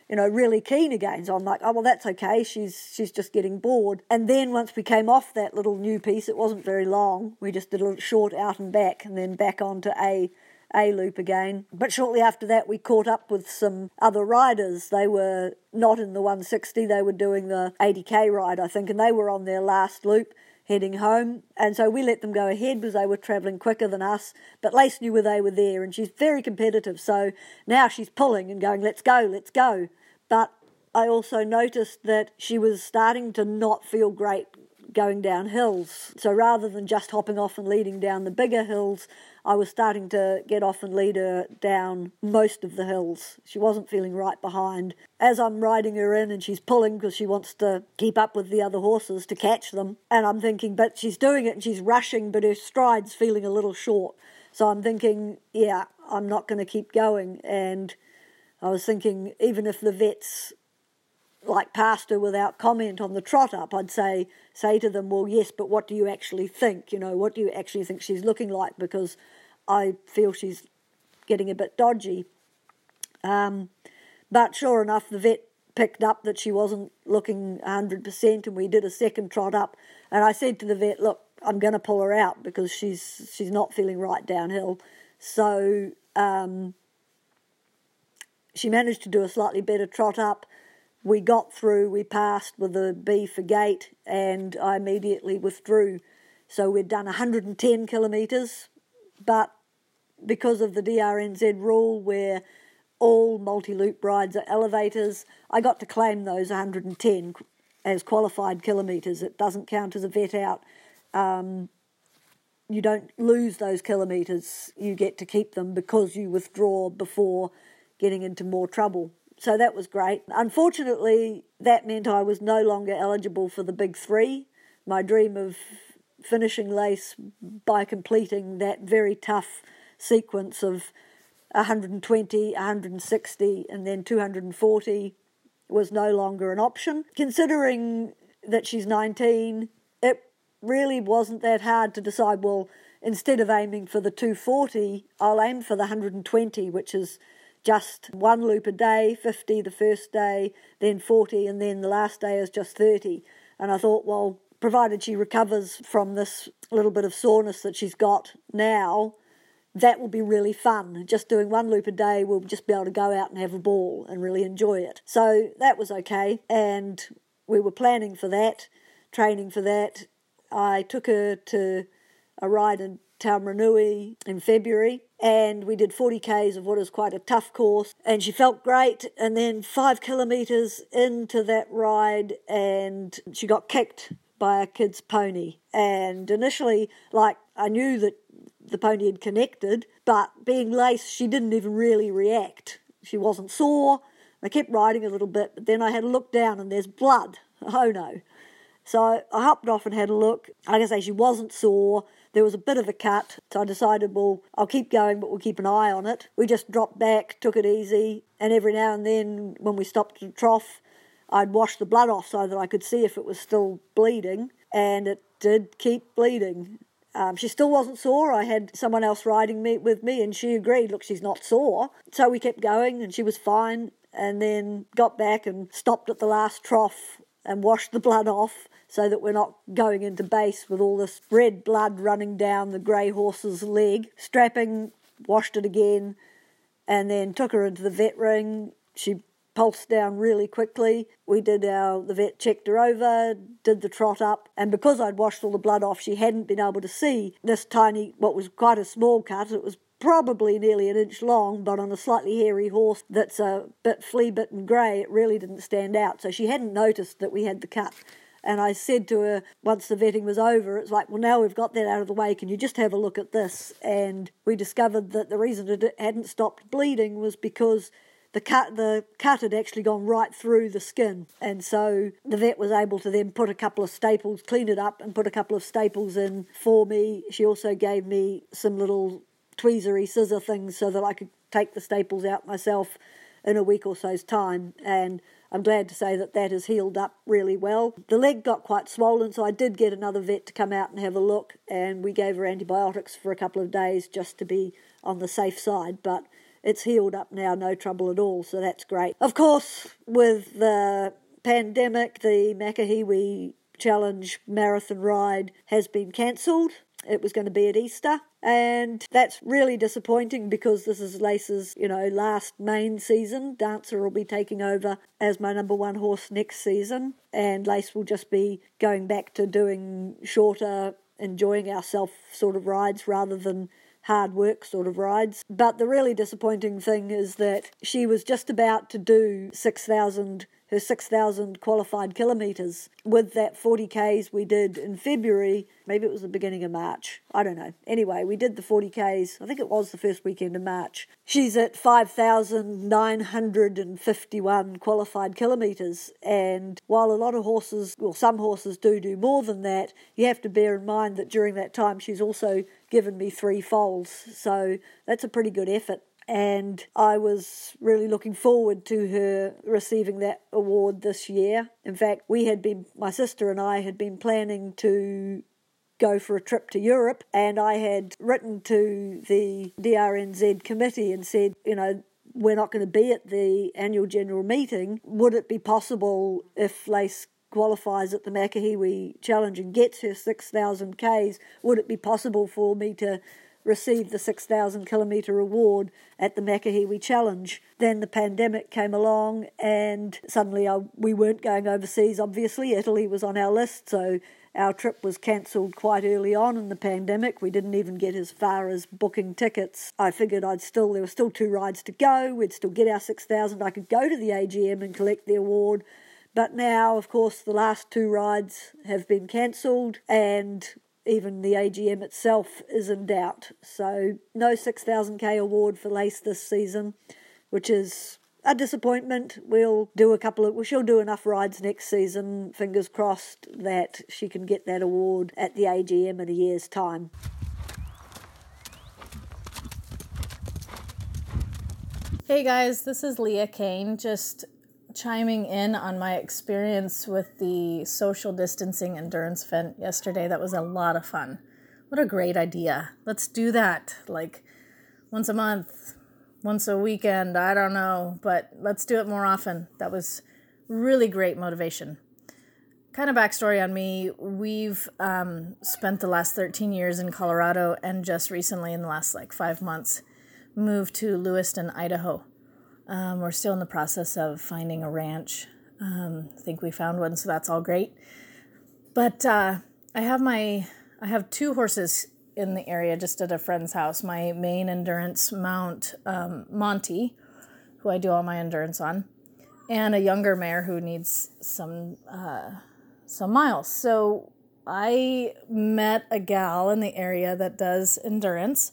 Speaker 8: you know, really keen again. So I'm like, oh well, that's okay. She's she's just getting bored. And then once we came off that little new piece, it wasn't very long. We just did a little short out and back, and then back onto a a loop again. But shortly after that, we caught up with some other riders. They were not in the 160. They were doing the 80k ride, I think, and they were on their last loop heading home. And so we let them go ahead because they were travelling quicker than us. But Lace knew where they were there and she's very competitive. So now she's pulling and going, let's go, let's go. But I also noticed that she was starting to not feel great going down hills. So rather than just hopping off and leading down the bigger hills, I was starting to get off and lead her down most of the hills. She wasn't feeling right behind. As I'm riding her in and she's pulling because she wants to keep up with the other horses to catch them, and I'm thinking, but she's doing it and she's rushing, but her stride's feeling a little short. So I'm thinking, yeah, I'm not going to keep going. And I was thinking, even if the vets like passed her without comment on the trot up, I'd say say to them, well, yes, but what do you actually think? You know, what do you actually think she's looking like? Because I feel she's getting a bit dodgy. Um, but sure enough, the vet picked up that she wasn't looking 100%, and we did a second trot up. And I said to the vet, look, I'm going to pull her out because she's she's not feeling right downhill. So um, she managed to do a slightly better trot up we got through, we passed with the B for gate, and I immediately withdrew. So we'd done 110 kilometres, but because of the DRNZ rule where all multi loop rides are elevators, I got to claim those 110 as qualified kilometres. It doesn't count as a vet out. Um, you don't lose those kilometres, you get to keep them because you withdraw before getting into more trouble. So that was great. Unfortunately, that meant I was no longer eligible for the big three. My dream of finishing lace by completing that very tough sequence of 120, 160, and then 240 was no longer an option. Considering that she's 19, it really wasn't that hard to decide, well, instead of aiming for the 240, I'll aim for the 120, which is just one loop a day 50 the first day, then 40, and then the last day is just 30. And I thought, well, provided she recovers from this little bit of soreness that she's got now, that will be really fun. Just doing one loop a day, we'll just be able to go out and have a ball and really enjoy it. So that was okay, and we were planning for that, training for that. I took her to a ride in Taumarunui in February, and we did 40 k's of what is quite a tough course, and she felt great. And then five kilometres into that ride, and she got kicked by a kid's pony. And initially, like I knew that the pony had connected, but being laced, she didn't even really react. She wasn't sore. I kept riding a little bit, but then I had a look down and there's blood. Oh no. So I hopped off and had a look. Like I say, she wasn't sore. There was a bit of a cut, so I decided, well, I'll keep going, but we'll keep an eye on it. We just dropped back, took it easy, and every now and then, when we stopped at a trough, I'd wash the blood off so that I could see if it was still bleeding, and it did keep bleeding. Um, she still wasn't sore. I had someone else riding me with me, and she agreed. Look, she's not sore. So we kept going, and she was fine. And then got back and stopped at the last trough and washed the blood off so that we're not going into base with all this red blood running down the grey horse's leg. Strapping, washed it again, and then took her into the vet ring. She pulsed down really quickly. We did our, the vet checked her over, did the trot up, and because I'd washed all the blood off, she hadn't been able to see this tiny, what was quite a small cut. It was probably nearly an inch long, but on a slightly hairy horse that's a bit flea bitten grey, it really didn't stand out. So she hadn't noticed that we had the cut. And I said to her once the vetting was over, it's like, well, now we've got that out of the way, can you just have a look at this? And we discovered that the reason it hadn't stopped bleeding was because the cut the cut had actually gone right through the skin and so the vet was able to then put a couple of staples clean it up and put a couple of staples in for me she also gave me some little tweezery scissor things so that I could take the staples out myself in a week or so's time and I'm glad to say that that has healed up really well. The leg got quite swollen, so I did get another vet to come out and have a look, and we gave her antibiotics for a couple of days just to be on the safe side. But it's healed up now, no trouble at all, so that's great. Of course, with the pandemic, the Makahiwi Challenge marathon ride has been cancelled. It was going to be at Easter, and that's really disappointing because this is Lace's, you know, last main season. Dancer will be taking over as my number one horse next season, and Lace will just be going back to doing shorter, enjoying ourselves sort of rides rather than hard work sort of rides. But the really disappointing thing is that she was just about to do 6,000 her 6,000 qualified kilometres with that 40 Ks we did in February. Maybe it was the beginning of March. I don't know. Anyway, we did the 40 Ks. I think it was the first weekend of March. She's at 5,951 qualified kilometres. And while a lot of horses, well, some horses do do more than that, you have to bear in mind that during that time she's also given me three foals. So that's a pretty good effort and I was really looking forward to her receiving that award this year. In fact, we had been, my sister and I had been planning to go for a trip to Europe, and I had written to the DRNZ committee and said, you know, we're not going to be at the annual general meeting. Would it be possible if Lace qualifies at the Makahiwi Challenge and gets her 6,000 Ks, would it be possible for me to receive the 6,000 kilometre award at the Makahiwi Challenge. Then the pandemic came along, and suddenly I, we weren't going overseas, obviously. Italy was on our list, so our trip was cancelled quite early on in the pandemic. We didn't even get as far as booking tickets. I figured I'd still, there were still two rides to go. We'd still get our 6,000. I could go to the AGM and collect the award. But now, of course, the last two rides have been cancelled, and even the AGM itself is in doubt. So, no 6000k award for Lace this season, which is a disappointment. We'll do a couple of, well, she'll do enough rides next season. Fingers crossed that she can get that award at the AGM in a year's time.
Speaker 9: Hey guys, this is Leah Kane, just chiming in on my experience with the social distancing endurance event yesterday. That was a lot of fun. What a great idea. Let's do that like once a month, once a weekend, I don't know, but let's do it more often. That was really great motivation. Kind of backstory on me we've um, spent the last 13 years in Colorado and just recently, in the last like five months, moved to Lewiston, Idaho. Um, we're still in the process of finding a ranch. Um, I think we found one, so that's all great. But uh, I have my I have two horses in the area, just at a friend's house. My main endurance mount, um, Monty, who I do all my endurance on, and a younger mare who needs some uh, some miles. So I met a gal in the area that does endurance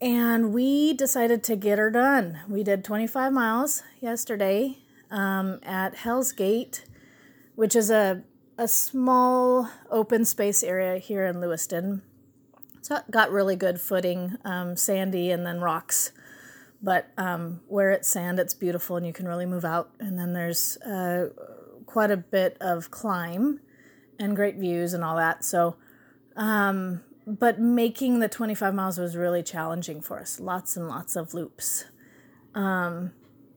Speaker 9: and we decided to get her done. We did 25 miles yesterday um, at Hell's Gate, which is a, a small open space area here in Lewiston. So it got really good footing, um, sandy and then rocks. But um, where it's sand, it's beautiful and you can really move out. And then there's uh, quite a bit of climb and great views and all that. So um, but making the 25 miles was really challenging for us. Lots and lots of loops. Um,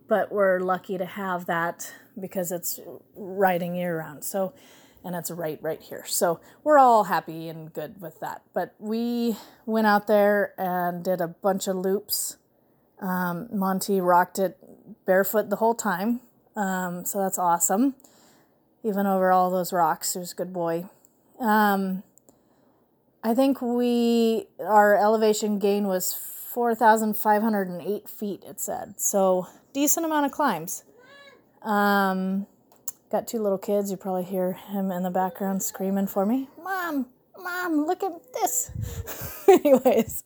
Speaker 9: but we're lucky to have that because it's riding year round. So, and it's right right here. So we're all happy and good with that. But we went out there and did a bunch of loops. Um, Monty rocked it barefoot the whole time. Um, so that's awesome. Even over all those rocks, he was a good boy. Um, I think we our elevation gain was 4,508 feet. It said so decent amount of climbs. Um, got two little kids. You probably hear him in the background screaming for me, "Mom, mom, look at this!" Anyways,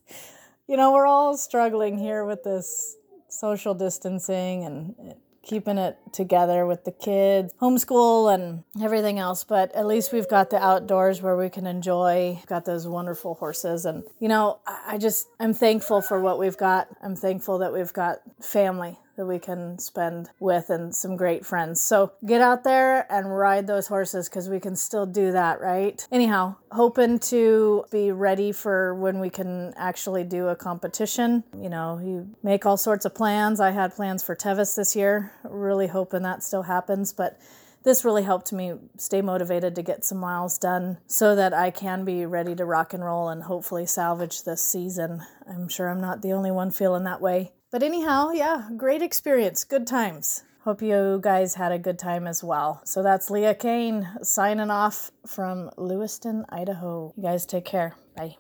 Speaker 9: you know we're all struggling here with this social distancing and keeping it together with the kids, homeschool, and everything else. But at least we've got the outdoors where we can enjoy. Got those wonderful horses, and you know, I just I'm thankful for what we've got. I'm thankful that we've got family that we can spend with and some great friends. So get out there and ride those horses because we can still do that, right? Anyhow, hoping to be ready for when we can actually do a competition. You know, you make all sorts of plans. I had plans for Tevis this year, really hoping that still happens, but this really helped me stay motivated to get some miles done so that I can be ready to rock and roll and hopefully salvage this season. I'm sure I'm not the only one feeling that way. But anyhow, yeah, great experience, good times. Hope you guys had a good time as well. So that's Leah Kane signing off from Lewiston, Idaho. You guys take care. Bye.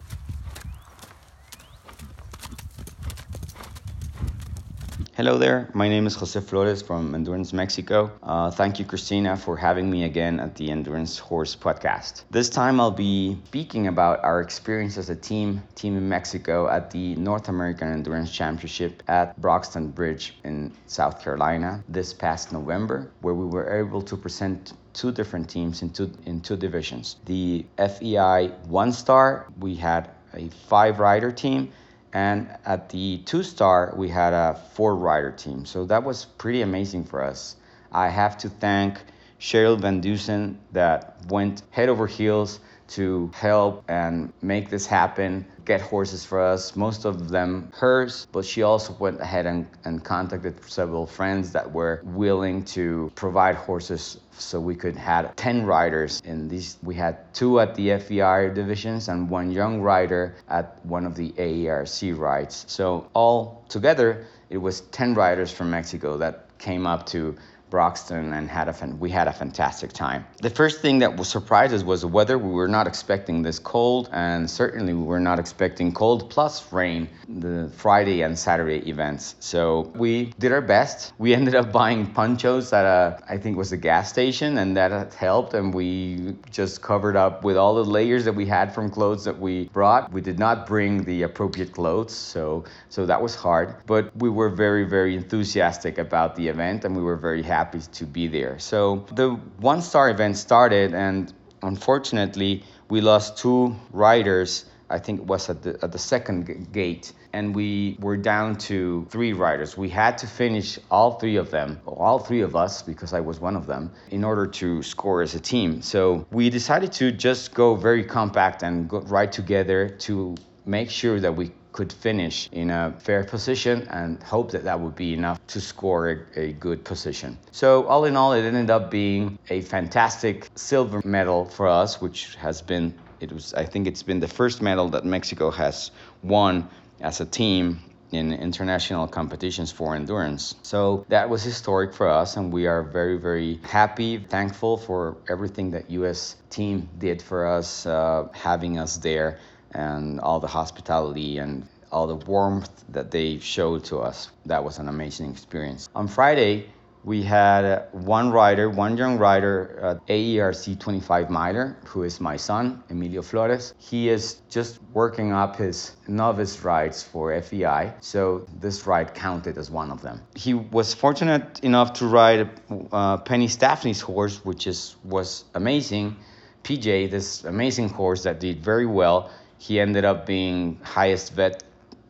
Speaker 10: Hello there, my name is Jose Flores from Endurance Mexico. Uh, thank you, Christina, for having me again at the Endurance Horse podcast. This time I'll be speaking about our experience as a team, team in Mexico at the North American Endurance Championship at Broxton Bridge in South Carolina this past November, where we were able to present two different teams in two, in two divisions. The FEI one star, we had a five rider team and at the two star, we had a four rider team. So that was pretty amazing for us. I have to thank Cheryl Van Deusen that went head over heels to help and make this happen, get horses for us, most of them hers, but she also went ahead and, and contacted several friends that were willing to provide horses so we could have 10 riders in these. We had two at the FEI divisions and one young rider at one of the AERC rides. So all together it was 10 riders from Mexico that came up to Broxton and had a fan- we had a fantastic time. The first thing that was surprised us was the weather. We were not expecting this cold, and certainly we were not expecting cold plus rain the Friday and Saturday events. So we did our best. We ended up buying ponchos at a I think was a gas station, and that helped. And we just covered up with all the layers that we had from clothes that we brought. We did not bring the appropriate clothes, so so that was hard. But we were very very enthusiastic about the event, and we were very happy to be there. So the one star event started, and unfortunately we lost two riders. I think it was at the at the second gate, and we were down to three riders. We had to finish all three of them, all three of us, because I was one of them, in order to score as a team. So we decided to just go very compact and go, ride together to make sure that we could finish in a fair position and hope that that would be enough to score a, a, good position. So, all in all, it ended up being a fantastic silver medal for us, which has been, it was, I think it's been the first medal that Mexico has won as a team in international competitions for endurance. So that was historic for us and we are very very happy, thankful for everything that US team did for us uh, having us there and all the hospitality and all the warmth that they showed to us. That was an amazing experience. On Friday, we had one rider, one young rider at AERC 25 miler, who is my son, Emilio Flores. He is just working up his novice rides for FEI, so this ride counted as one of them. He was fortunate enough to ride uh, Penny Staffney's horse, which is was amazing. PJ, this amazing horse that did very well. He ended up being highest vet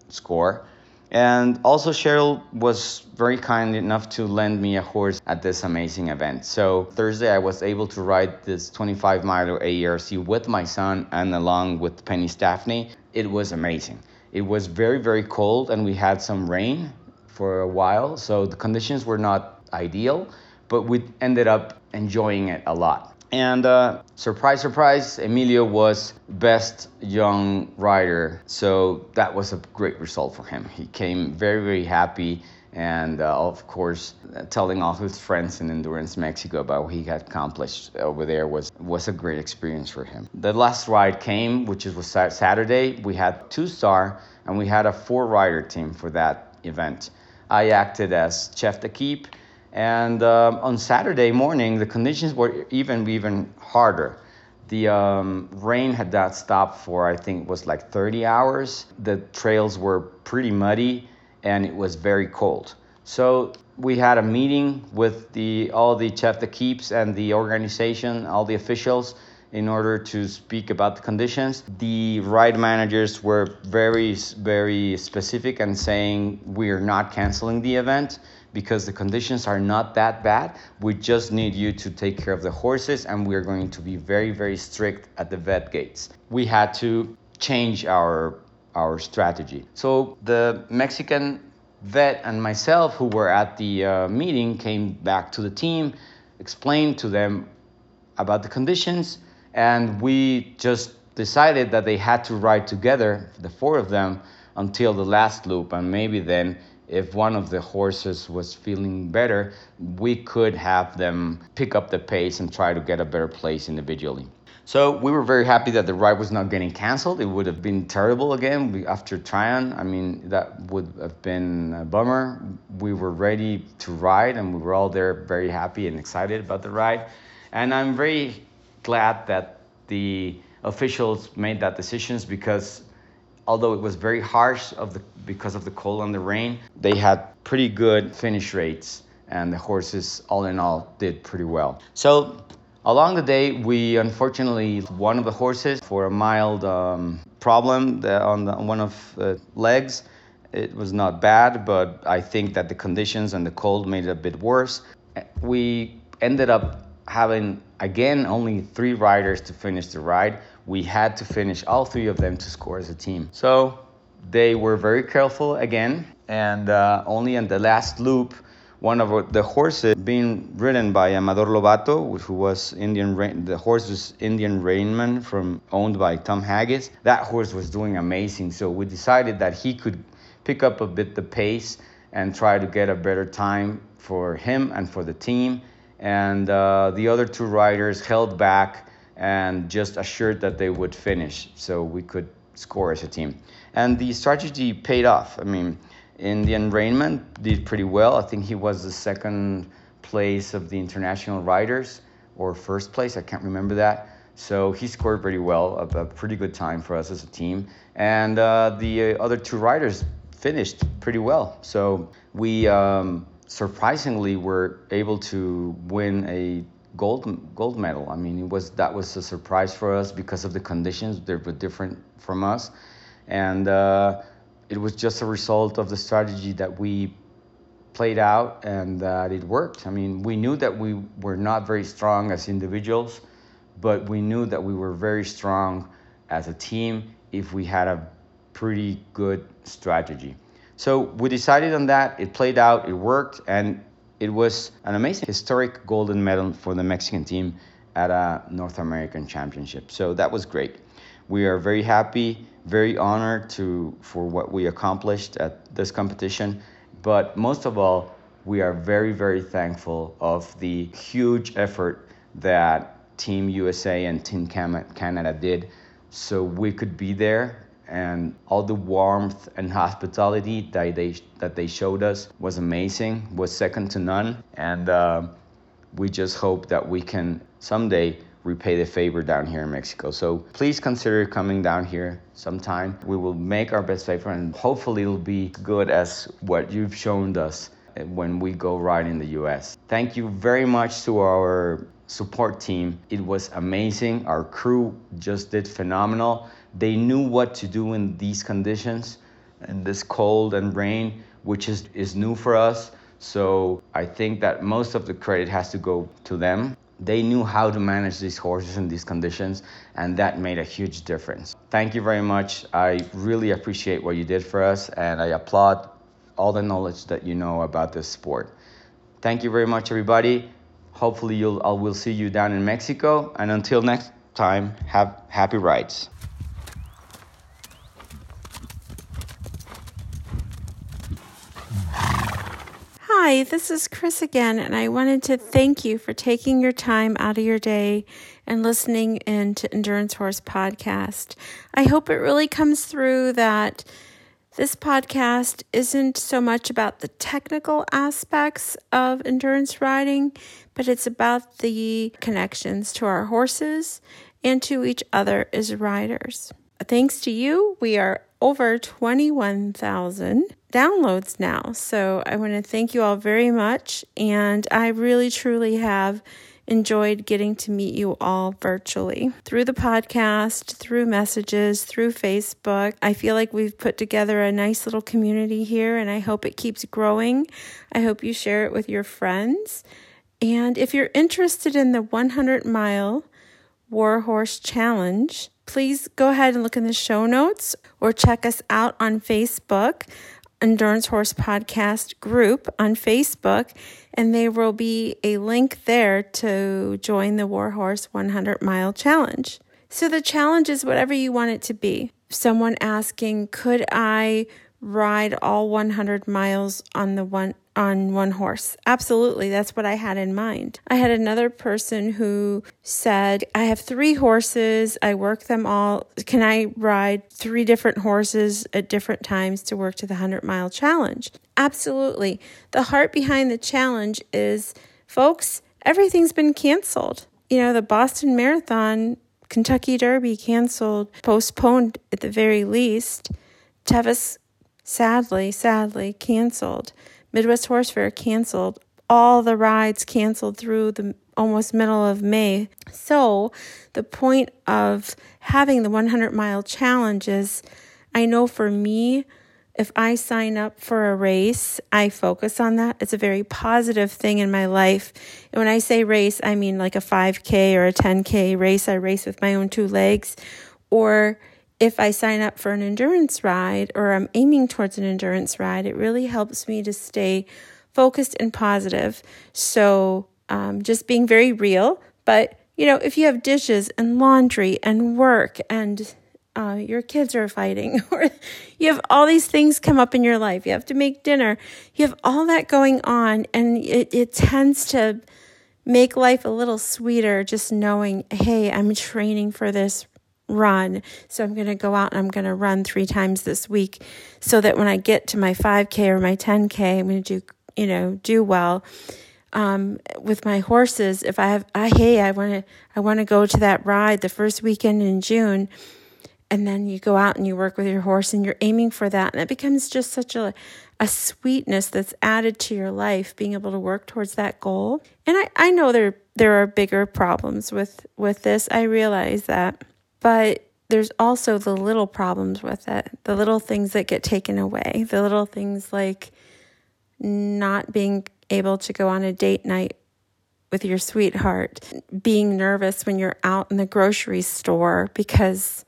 Speaker 10: score. And also, Cheryl was very kind enough to lend me a horse at this amazing event. So, Thursday, I was able to ride this 25 mile AERC with my son and along with Penny Staffney. It was amazing. It was very, very cold, and we had some rain for a while. So, the conditions were not ideal, but we ended up enjoying it a lot. And uh, surprise, surprise, Emilio was best young rider. So that was a great result for him. He came very, very happy. And uh, of course, telling all his friends in Endurance Mexico about what he had accomplished over there was, was a great experience for him. The last ride came, which was Saturday. We had two star and we had a four rider team for that event. I acted as chef d'équipe and um, on Saturday morning, the conditions were even even harder. The um, rain had not stopped for I think it was like 30 hours. The trails were pretty muddy, and it was very cold. So we had a meeting with the all the chef d'équipes and the organization, all the officials, in order to speak about the conditions. The ride managers were very very specific and saying we are not canceling the event because the conditions are not that bad. We just need you to take care of the horses, and we're going to be very, very strict at the vet gates. We had to change our our strategy. So the Mexican vet and myself, who were at the uh, meeting, came back to the team, explained to them about the conditions, and we just decided that they had to ride together, the four of them, until the last loop, and maybe then if one of the horses was feeling better, we could have them pick up the pace and try to get a better place individually. So we were very happy that the ride was not getting canceled. It would have been terrible again after Tryon. I mean, that would have been a bummer. We were ready to ride and we were all there very happy and excited about the ride. And I'm very glad that the officials made that decisions because although it was very harsh of the, because of the cold and the rain, they had pretty good finish rates, and the horses, all in all, did pretty well. So along the day, we unfortunately one of the horses for a mild um, problem on, the, on one of the legs. It was not bad, but I think that the conditions and the cold made it a bit worse. We ended up having again only three riders to finish the ride we had to finish all three of them to score as a team. So they were very careful again, and uh, only in the last loop, one of the horses being ridden by Amador Lobato, who was Indian, the horse was Indian Rainman from owned by Tom Haggis. That horse was doing amazing, so we decided that he could pick up a bit the pace and try to get a better time for him and for the team. And uh, the other two riders held back and just assured that they would finish so we could score as a team. And the strategy paid off. I mean, Indian Rainman, did pretty well. I think he was the second place of the international riders or first place. I can't remember that. So he scored pretty well, a, a pretty good time for us as a team. And uh, the other two riders finished pretty well. So we um, surprisingly were able to win a gold gold medal. I mean, it was that was a surprise for us because of the conditions. They were different from us, and uh, it was just a result of the strategy that we played out and that it worked. I mean, we knew that we were not very strong as individuals, but we knew that we were very strong as a team if we had a pretty good strategy. So we decided on that. It played out, it worked, and it was an amazing historic golden medal for the Mexican team at a North American championship. So that was great. We are very happy, very honored to for what we accomplished at this competition, but most of all, we are very very thankful of the huge effort that Team USA and Team Canada did so we could be there and all the warmth and hospitality that they that they showed us was amazing, was second to none, and uh, we just hope that we can someday repay the favor down here in Mexico. So please consider coming down here sometime. We will make our best favor, and hopefully it'll be good as what you've shown us when we go ride in the U.S. Thank you very much to our support team. It was amazing. Our crew just did phenomenal. They knew what to do in these conditions, in this cold and rain, which is, is new for us. So I think that most of the credit has to go to them. They knew how to manage these horses in these conditions, and that made a huge difference. Thank you very much. I really appreciate what you did for us, and I applaud all the knowledge that you know about this sport. Thank you very much, everybody. Hopefully, you'll, I will see you down in Mexico. And until next time, have happy rides.
Speaker 11: Hi, this is Chris again, and I wanted to thank you for taking your time out of your day and listening in to Endurance Horse Podcast. I hope it really comes through that this podcast isn't so much about the technical aspects of endurance riding, but it's about the connections to our horses and to each other as riders. Thanks to you, we are over 21,000 downloads now. So I want to thank you all very much. And I really, truly have enjoyed getting to meet you all virtually through the podcast, through messages, through Facebook. I feel like we've put together a nice little community here, and I hope it keeps growing. I hope you share it with your friends. And if you're interested in the 100 mile Warhorse Challenge, please go ahead and look in the show notes or check us out on Facebook, Endurance Horse Podcast group on Facebook, and there will be a link there to join the Warhorse 100 Mile Challenge. So the challenge is whatever you want it to be. Someone asking, could I ride all 100 miles on the one on one horse. Absolutely, that's what I had in mind. I had another person who said, I have three horses, I work them all. Can I ride three different horses at different times to work to the 100 mile challenge? Absolutely. The heart behind the challenge is, folks, everything's been canceled. You know, the Boston Marathon, Kentucky Derby canceled, postponed at the very least. Tevis sadly, sadly canceled. Midwest Horse Fair canceled. All the rides canceled through the almost middle of May. So, the point of having the 100 mile challenge is I know for me, if I sign up for a race, I focus on that. It's a very positive thing in my life. And when I say race, I mean like a 5K or a 10K race. I race with my own two legs. Or if I sign up for an endurance ride or I'm aiming towards an endurance ride, it really helps me to stay focused and positive. So, um, just being very real. But, you know, if you have dishes and laundry and work and uh, your kids are fighting, or you have all these things come up in your life. You have to make dinner. You have all that going on, and it, it tends to make life a little sweeter just knowing, hey, I'm training for this run. So I'm going to go out and I'm going to run three times this week so that when I get to my 5K or my 10K, I'm going to do, you know, do well. Um, with my horses, if I have, I, hey, I want to, I want to go to that ride the first weekend in June. And then you go out and you work with your horse and you're aiming for that. And it becomes just such a, a sweetness that's added to your life, being able to work towards that goal. And I, I know there, there are bigger problems with, with this. I realize that. But there's also the little problems with it, the little things that get taken away, the little things like not being able to go on a date night with your sweetheart, being nervous when you're out in the grocery store because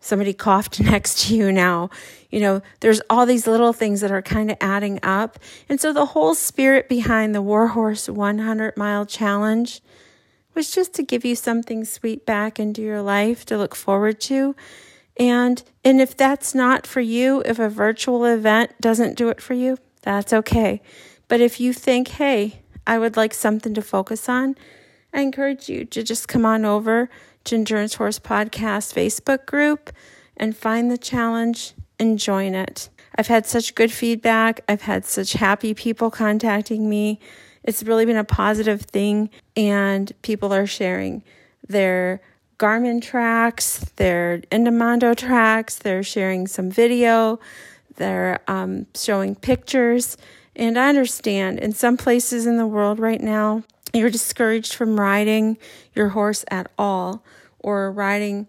Speaker 11: somebody coughed next to you now. You know, there's all these little things that are kind of adding up. And so the whole spirit behind the Warhorse 100 mile challenge was just to give you something sweet back into your life to look forward to. And and if that's not for you, if a virtual event doesn't do it for you, that's okay. But if you think, "Hey, I would like something to focus on," I encourage you to just come on over to Endurance Horse Podcast Facebook group and find the challenge and join it. I've had such good feedback. I've had such happy people contacting me it's really been a positive thing, and people are sharing their Garmin tracks, their Endomondo tracks, they're sharing some video, they're um, showing pictures. And I understand in some places in the world right now, you're discouraged from riding your horse at all or riding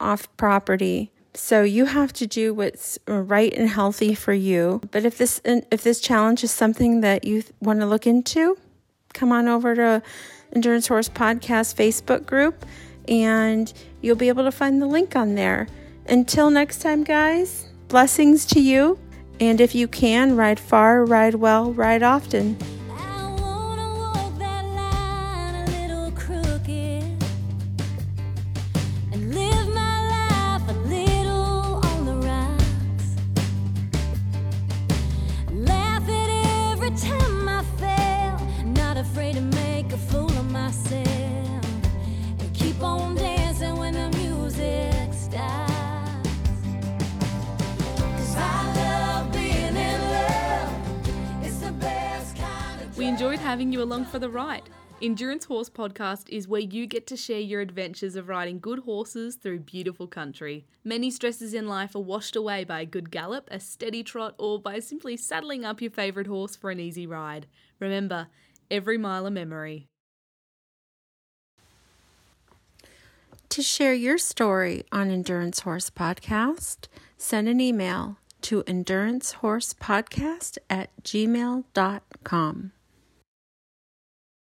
Speaker 11: off property. So you have to do what's right and healthy for you. But if this if this challenge is something that you want to look into, come on over to Endurance Horse Podcast Facebook group and you'll be able to find the link on there. Until next time, guys, blessings to you. And if you can, ride far, ride well, ride often.
Speaker 1: Having you along for the ride. Endurance Horse Podcast is where you get to share your adventures of riding good horses through beautiful country. Many stresses in life are washed away by a good gallop, a steady trot, or by simply saddling up your favourite horse for an easy ride. Remember, every mile a memory.
Speaker 11: To share your story on Endurance Horse Podcast, send an email to endurancehorsepodcast at gmail.com.